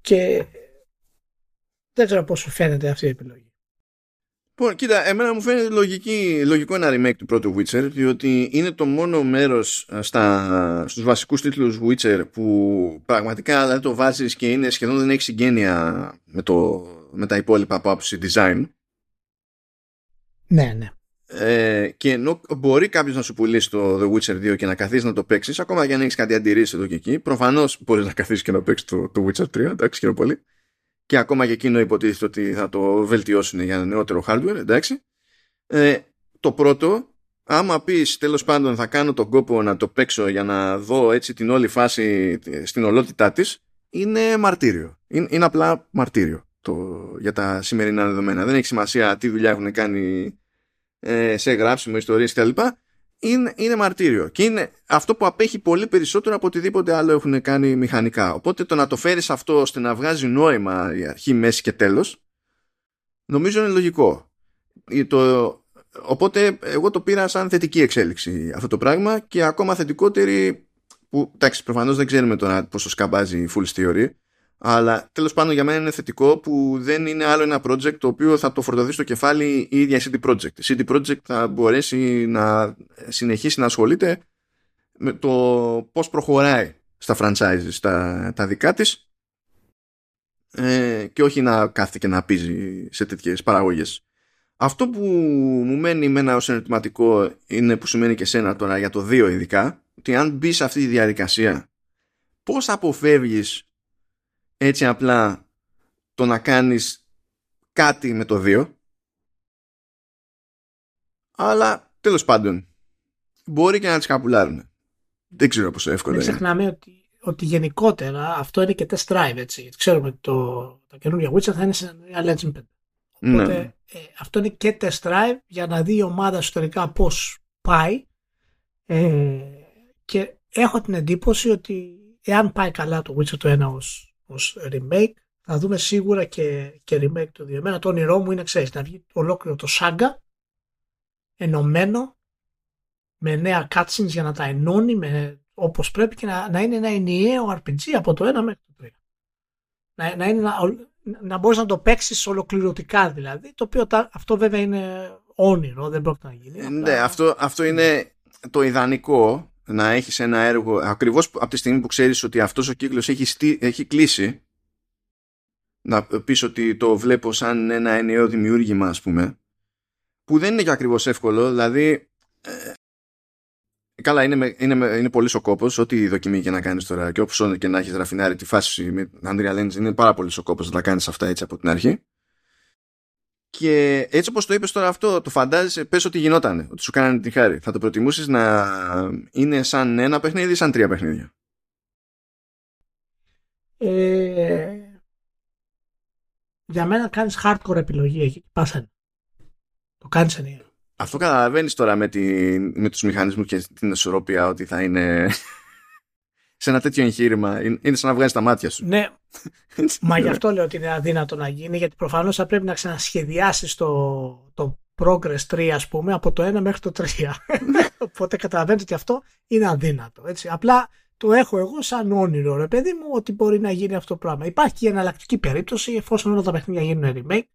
και δεν ξέρω πώς σου φαίνεται αυτή η επιλογή. Λοιπόν, κοίτα, εμένα μου φαίνεται λογική, λογικό ένα remake του πρώτου Witcher, διότι είναι το μόνο μέρος ε, στα, στους βασικούς τίτλους Witcher που πραγματικά δηλαδή, το βάζεις και είναι σχεδόν δεν έχει συγγένεια με, το, με τα υπόλοιπα από άποψη design. Ναι, ναι. Ε, και ενώ μπορεί κάποιος να σου πουλήσει το The Witcher 2 και να καθίσεις να το παίξεις, ακόμα και αν έχεις κάτι αντιρρήσει εδώ και εκεί, προφανώς μπορείς να καθίσεις και να παίξεις το, το Witcher 3, εντάξει, χαίρομαι πολύ και ακόμα και εκείνο υποτίθεται ότι θα το βελτιώσουν για νεότερο hardware, εντάξει. Ε, το πρώτο, άμα πεις τέλος πάντων θα κάνω τον κόπο να το παίξω για να δω έτσι την όλη φάση στην ολότητά της, είναι μαρτύριο. Είναι, είναι απλά μαρτύριο το, για τα σημερινά δεδομένα. Δεν έχει σημασία τι δουλειά έχουν κάνει ε, σε γράψιμο, ιστορίες κτλ είναι, είναι μαρτύριο. Και είναι αυτό που απέχει πολύ περισσότερο από οτιδήποτε άλλο έχουν κάνει μηχανικά. Οπότε το να το φέρεις αυτό ώστε να βγάζει νόημα η αρχή, μέση και τέλος, νομίζω είναι λογικό. Το, οπότε εγώ το πήρα σαν θετική εξέλιξη αυτό το πράγμα και ακόμα θετικότερη που εντάξει προφανώς δεν ξέρουμε τώρα πόσο σκαμπάζει η full theory αλλά τέλος πάντων για μένα είναι θετικό που δεν είναι άλλο ένα project το οποίο θα το φορτωθεί στο κεφάλι η ίδια CD Projekt. Η CD Projekt θα μπορέσει να συνεχίσει να ασχολείται με το πώς προχωράει στα franchises τα, τα δικά της ε, και όχι να κάθεται και να πίζει σε τέτοιες παραγωγές. Αυτό που μου μένει εμένα ως ερωτηματικό είναι που σημαίνει και σένα τώρα για το 2 ειδικά ότι αν μπεις σε αυτή τη διαδικασία πώς αποφεύγεις έτσι απλά το να κάνεις κάτι με το 2 αλλά τέλος πάντων μπορεί και να τις καπουλάρουν δεν ξέρω πόσο εύκολο είναι. ξεχνάμε ότι, ότι γενικότερα αυτό είναι και test drive έτσι. Ξέρουμε ότι το, τα καινούργια Witcher θα είναι σε Unreal Engine 5 ναι. Οπότε ε, αυτό είναι και test drive για να δει η ομάδα εσωτερικά πώς πάει. Ε, και έχω την εντύπωση ότι εάν πάει καλά το Witcher το 1 ως ως remake. Θα δούμε σίγουρα και, και remake το 2. Εμένα το όνειρό μου είναι, ξέρεις, να βγει ολόκληρο το Saga ενωμένο με νέα cutscenes για να τα ενώνει με, όπως πρέπει και να, να είναι ένα ενιαίο RPG από το 1 μέχρι το 3. Να, να, είναι, να, να μπορείς να το παίξεις ολοκληρωτικά δηλαδή, το οποίο αυτό βέβαια είναι όνειρο, δεν πρόκειται να γίνει. Ναι, αυτό, αυτό είναι το ιδανικό να έχεις ένα έργο ακριβώς από τη στιγμή που ξέρεις ότι αυτός ο κύκλος έχει, έχει κλείσει να πεις ότι το βλέπω σαν ένα ενιαίο δημιούργημα ας πούμε που δεν είναι και ακριβώς εύκολο δηλαδή ε, καλά είναι, είναι, είναι πολύ ο κόπος ό,τι δοκιμή και να κάνεις τώρα και όπως και να έχεις ραφινάρει τη φάση με Unreal Engine είναι πάρα πολύ ο κόπος να τα κάνεις αυτά έτσι από την αρχή και έτσι όπως το είπες τώρα αυτό, το φαντάζεσαι, πες ότι γινόταν, ότι σου κάνανε την χάρη. Θα το προτιμήσεις να είναι σαν ένα παιχνίδι ή σαν τρία παιχνίδια; Ε, για μένα κάνεις hardcore επιλογή εκεί και πάσανε. Το κάνεις ενιαίο. Αυτό καταλαβαίνεις τώρα με, τη, με τους μηχανισμούς και την ισορροπία ότι θα είναι σε ένα τέτοιο εγχείρημα. Είναι σαν να βγάζει τα μάτια σου. Ναι. Μα γι' αυτό λέω ότι είναι αδύνατο να γίνει, γιατί προφανώς θα πρέπει να ξανασχεδιάσεις το, το Progress 3, ας πούμε, από το 1 μέχρι το 3. Οπότε καταλαβαίνετε ότι αυτό είναι αδύνατο. Έτσι. Απλά το έχω εγώ σαν όνειρο, ρε παιδί μου, ότι μπορεί να γίνει αυτό το πράγμα. Υπάρχει και η εναλλακτική περίπτωση, εφόσον όλα τα παιχνίδια γίνουν remake,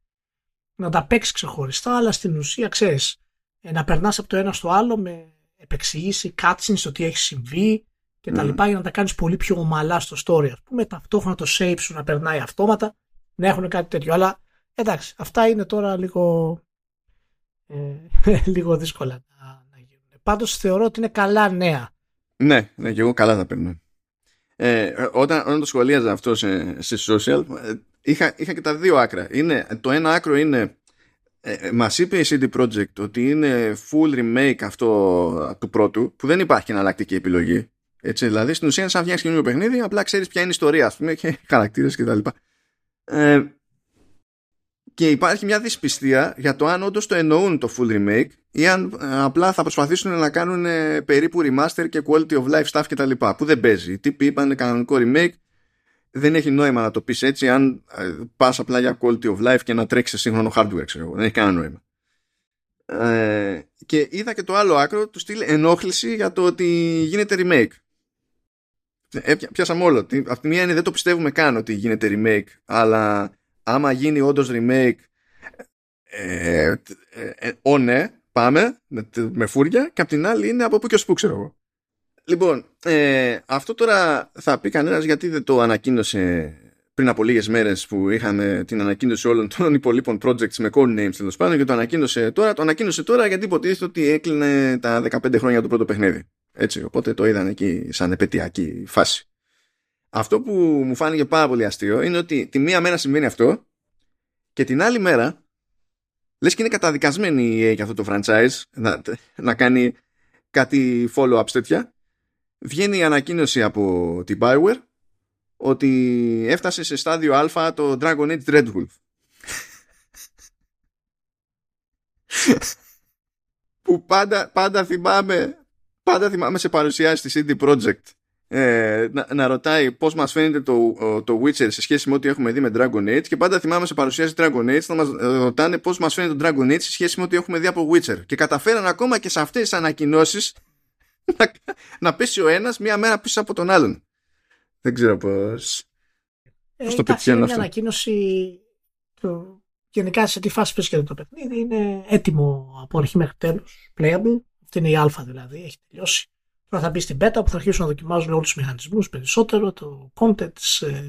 να τα παίξεις ξεχωριστά, αλλά στην ουσία ξέρεις, ε, να περνάς από το ένα στο άλλο με επεξηγήσει cutscenes στο τι έχει συμβεί, και τα λοιπά για να τα κάνεις πολύ πιο ομαλά στο story ας πούμε ταυτόχρονα το shape σου να περνάει αυτόματα να έχουν κάτι τέτοιο. Αλλά εντάξει αυτά είναι τώρα λίγο ε, λίγο δύσκολα να, να γίνουν. Πάντως θεωρώ ότι είναι καλά νέα. Ναι, ναι και εγώ καλά θα παίρνω. Ε, όταν, όταν το σχολίαζα αυτό σε, σε social ε, είχα, είχα και τα δύο άκρα. Είναι, το ένα άκρο είναι ε, ε Μας είπε η CD Projekt ότι είναι full remake αυτό του πρώτου, που δεν υπάρχει εναλλακτική επιλογή. Έτσι, δηλαδή στην ουσία είναι σαν φτιάξεις καινούριο παιχνίδι, απλά ξέρεις ποια είναι η ιστορία, ας πούμε, και χαρακτήρες κτλ. Ε, και υπάρχει μια δυσπιστία για το αν όντως το εννοούν το full remake ή αν ε, απλά θα προσπαθήσουν να κάνουν ε, περίπου remaster και quality of life stuff κτλ. Που δεν παίζει. Οι τύποι είπαν κανονικό remake. Δεν έχει νόημα να το πεις έτσι αν ε, πας απλά για quality of life και να τρέξεις σε σύγχρονο hardware, ξέρω εγώ. Δεν έχει κανένα νόημα. Ε, και είδα και το άλλο άκρο του στείλει ενόχληση για το ότι γίνεται remake. Ε, πιάσαμε όλο. Από τη μία είναι δεν το πιστεύουμε καν ότι γίνεται remake, αλλά άμα γίνει όντως remake, ε, ε, ε, ναι, πάμε με φούρια, και απ' την άλλη είναι από πού και ως πού, ξέρω εγώ. Λοιπόν, ε, αυτό τώρα θα πει κανένας γιατί δεν το ανακοίνωσε πριν από λίγες μέρες που είχαμε την ανακοίνωση όλων των υπολείπων projects με code names τέλος πάντων και το ανακοίνωσε τώρα. Το ανακοίνωσε τώρα γιατί υποτίθεται ότι έκλεινε τα 15 χρόνια του πρώτο παιχνίδι. Έτσι, οπότε το είδαν εκεί σαν επαιτειακή φάση. Αυτό που μου φάνηκε πάρα πολύ αστείο είναι ότι τη μία μέρα συμβαίνει αυτό και την άλλη μέρα λες και είναι καταδικασμένη η EA για αυτό το franchise να, να κάνει κάτι follow-up τέτοια βγαίνει η ανακοίνωση από την Bioware ότι έφτασε σε στάδιο α το Dragon Age Dreadwolf που πάντα, πάντα θυμάμαι πάντα θυμάμαι σε παρουσιάσει της CD Projekt ε, να, να, ρωτάει πώς μας φαίνεται το, το Witcher σε σχέση με ό,τι έχουμε δει με Dragon Age και πάντα θυμάμαι σε παρουσιάσει Dragon Age να μας ρωτάνε πώς μας φαίνεται το Dragon Age σε σχέση με ό,τι έχουμε δει από Witcher. Και καταφέραν ακόμα και σε αυτές τις ανακοινώσεις να, να πέσει ο ένας μία μέρα πίσω από τον άλλον δεν ξέρω πώς. ε, το πετυχαίνω αυτό. Είναι ανακοίνωση το... γενικά σε τι φάση βρίσκεται το παιχνίδι είναι έτοιμο από αρχή μέχρι τέλου. playable αυτή είναι η α δηλαδή, έχει τελειώσει Τώρα θα μπει στην πέτα που θα αρχίσουν να δοκιμάζουν όλους τους μηχανισμούς περισσότερο, το content, ε,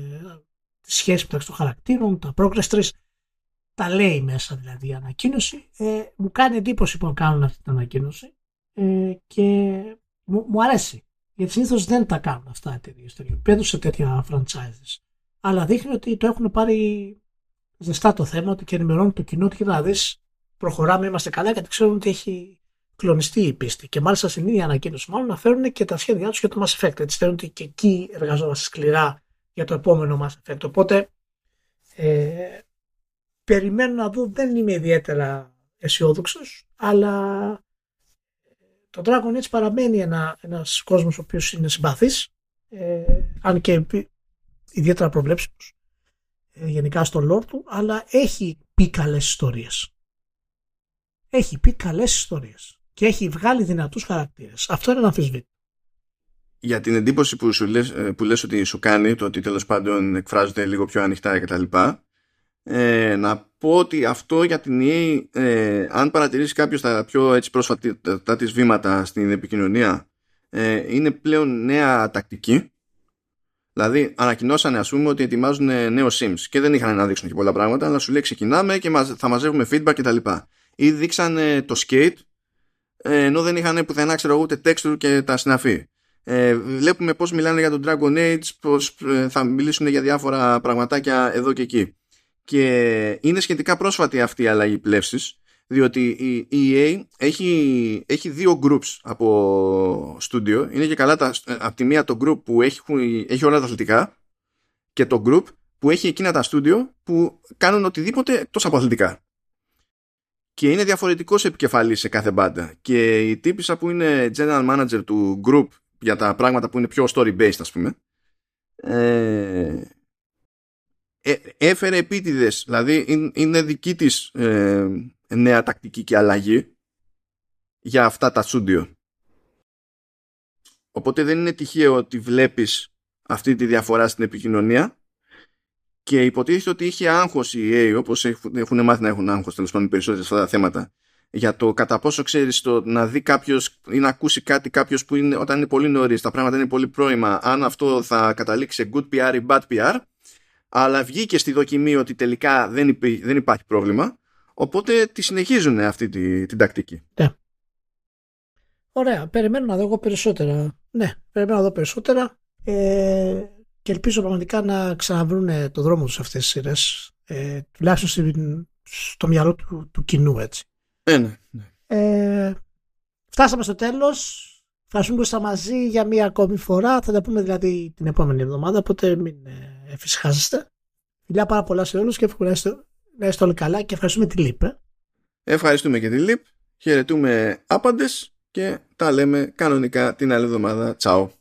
τη σχέση μεταξύ των χαρακτήρων, τα progress trees. Τα λέει μέσα δηλαδή η ανακοίνωση. Ε, μου κάνει εντύπωση που κάνουν αυτή την ανακοίνωση ε, και μου, μου αρέσει. Γιατί συνήθως δεν τα κάνουν αυτά εταιρείες τέτοιο σε τέτοια franchises. Αλλά δείχνει ότι το έχουν πάρει ζεστά το θέμα, ότι και ενημερώνουν το κοινό ότι να δεις, προχωράμε, είμαστε καλά, γιατί ξέρουν ότι έχει κλονιστεί η πίστη. Και μάλιστα στην ίδια ανακοίνωση, μάλλον να φέρουν και τα σχέδιά τους για το Mass Effect. Έτσι θέλουν ότι και εκεί εργαζόμαστε σκληρά για το επόμενο Mass Effect. Οπότε ε, περιμένω να δω, δεν είμαι ιδιαίτερα αισιόδοξος, αλλά το Dragon Age παραμένει ένα, ένας κόσμος ο οποίος είναι συμπαθής, ε, αν και ιδιαίτερα προβλέψιμος ε, γενικά στο lore του, αλλά έχει πει καλές ιστορίες. Έχει πει καλές ιστορίες και έχει βγάλει δυνατούς χαρακτήρες. Αυτό είναι ένα αμφισβήτητο. Για την εντύπωση που, σου λες, ε, που λες ότι σου κάνει, το ότι τέλος πάντων εκφράζονται λίγο πιο ανοιχτά κτλ. Ε, να πω ότι αυτό για την EA, ε, αν παρατηρήσει κάποιος τα πιο έτσι πρόσφατα της βήματα στην επικοινωνία, ε, είναι πλέον νέα τακτική. Δηλαδή, ανακοινώσανε ας πούμε ότι ετοιμάζουν νέο Sims και δεν είχαν να δείξουν και πολλά πράγματα, αλλά σου λέει ξεκινάμε και θα μαζεύουμε feedback κτλ. Ή δείξανε το skate ε, ενώ δεν είχαν πουθενά ξέρω ούτε texture και τα συναφή. Ε, βλέπουμε πώς μιλάνε για τον Dragon Age, πώς ε, θα μιλήσουν για διάφορα πραγματάκια εδώ και εκεί. Και είναι σχετικά πρόσφατη αυτή η αλλαγή πλεύσης, διότι η EA έχει, έχει δύο groups από στούντιο. Είναι και καλά τα, από τη μία το group που έχει, έχει όλα τα αθλητικά και το group που έχει εκείνα τα στούντιο που κάνουν οτιδήποτε εκτός από αθλητικά και είναι διαφορετικός επικεφαλής σε κάθε μπάντα. Και η τύπησα που είναι general manager του group για τα πράγματα που είναι πιο story based, ας πούμε, ε, ε, έφερε επίτηδες. Δηλαδή είναι δική της ε, νέα τακτική και αλλαγή για αυτά τα studio. Οπότε δεν είναι τυχαίο ότι βλέπεις αυτή τη διαφορά στην επικοινωνία και υποτίθεται ότι είχε άγχος η EA όπως έχουν μάθει να έχουν άγχος τέλος πάντων περισσότερες αυτά τα θέματα για το κατά πόσο ξέρεις το να δει κάποιος ή να ακούσει κάτι κάποιος που είναι, όταν είναι πολύ νωρίς, τα πράγματα είναι πολύ πρώιμα, αν αυτό θα καταλήξει σε good PR ή bad PR, αλλά βγήκε στη δοκιμή ότι τελικά δεν, δεν υπάρχει πρόβλημα, οπότε τη συνεχίζουν αυτή τη, την τακτική. Ναι. Ωραία, περιμένω να δω εγώ περισσότερα. Ναι, περιμένω να δω περισσότερα. Ε, και ελπίζω πραγματικά να ξαναβρούν το δρόμο τους αυτές τις σειρές ε, τουλάχιστον στο μυαλό του, του κοινού έτσι. Ε, ναι, ναι. Ε, φτάσαμε στο τέλος Ευχαριστούμε που ήσασταν μαζί για μία ακόμη φορά. Θα τα πούμε δηλαδή την επόμενη εβδομάδα, οπότε μην ε, εφησυχάζεστε. Φιλιά πάρα πολλά σε όλους και εύχομαι να είστε Να είστε όλοι καλά και ευχαριστούμε τη ΛΥΠ. Ε. Ευχαριστούμε και τη ΛΥΠ. Χαιρετούμε άπαντες και τα λέμε κανονικά την άλλη εβδομάδα. Τσαου.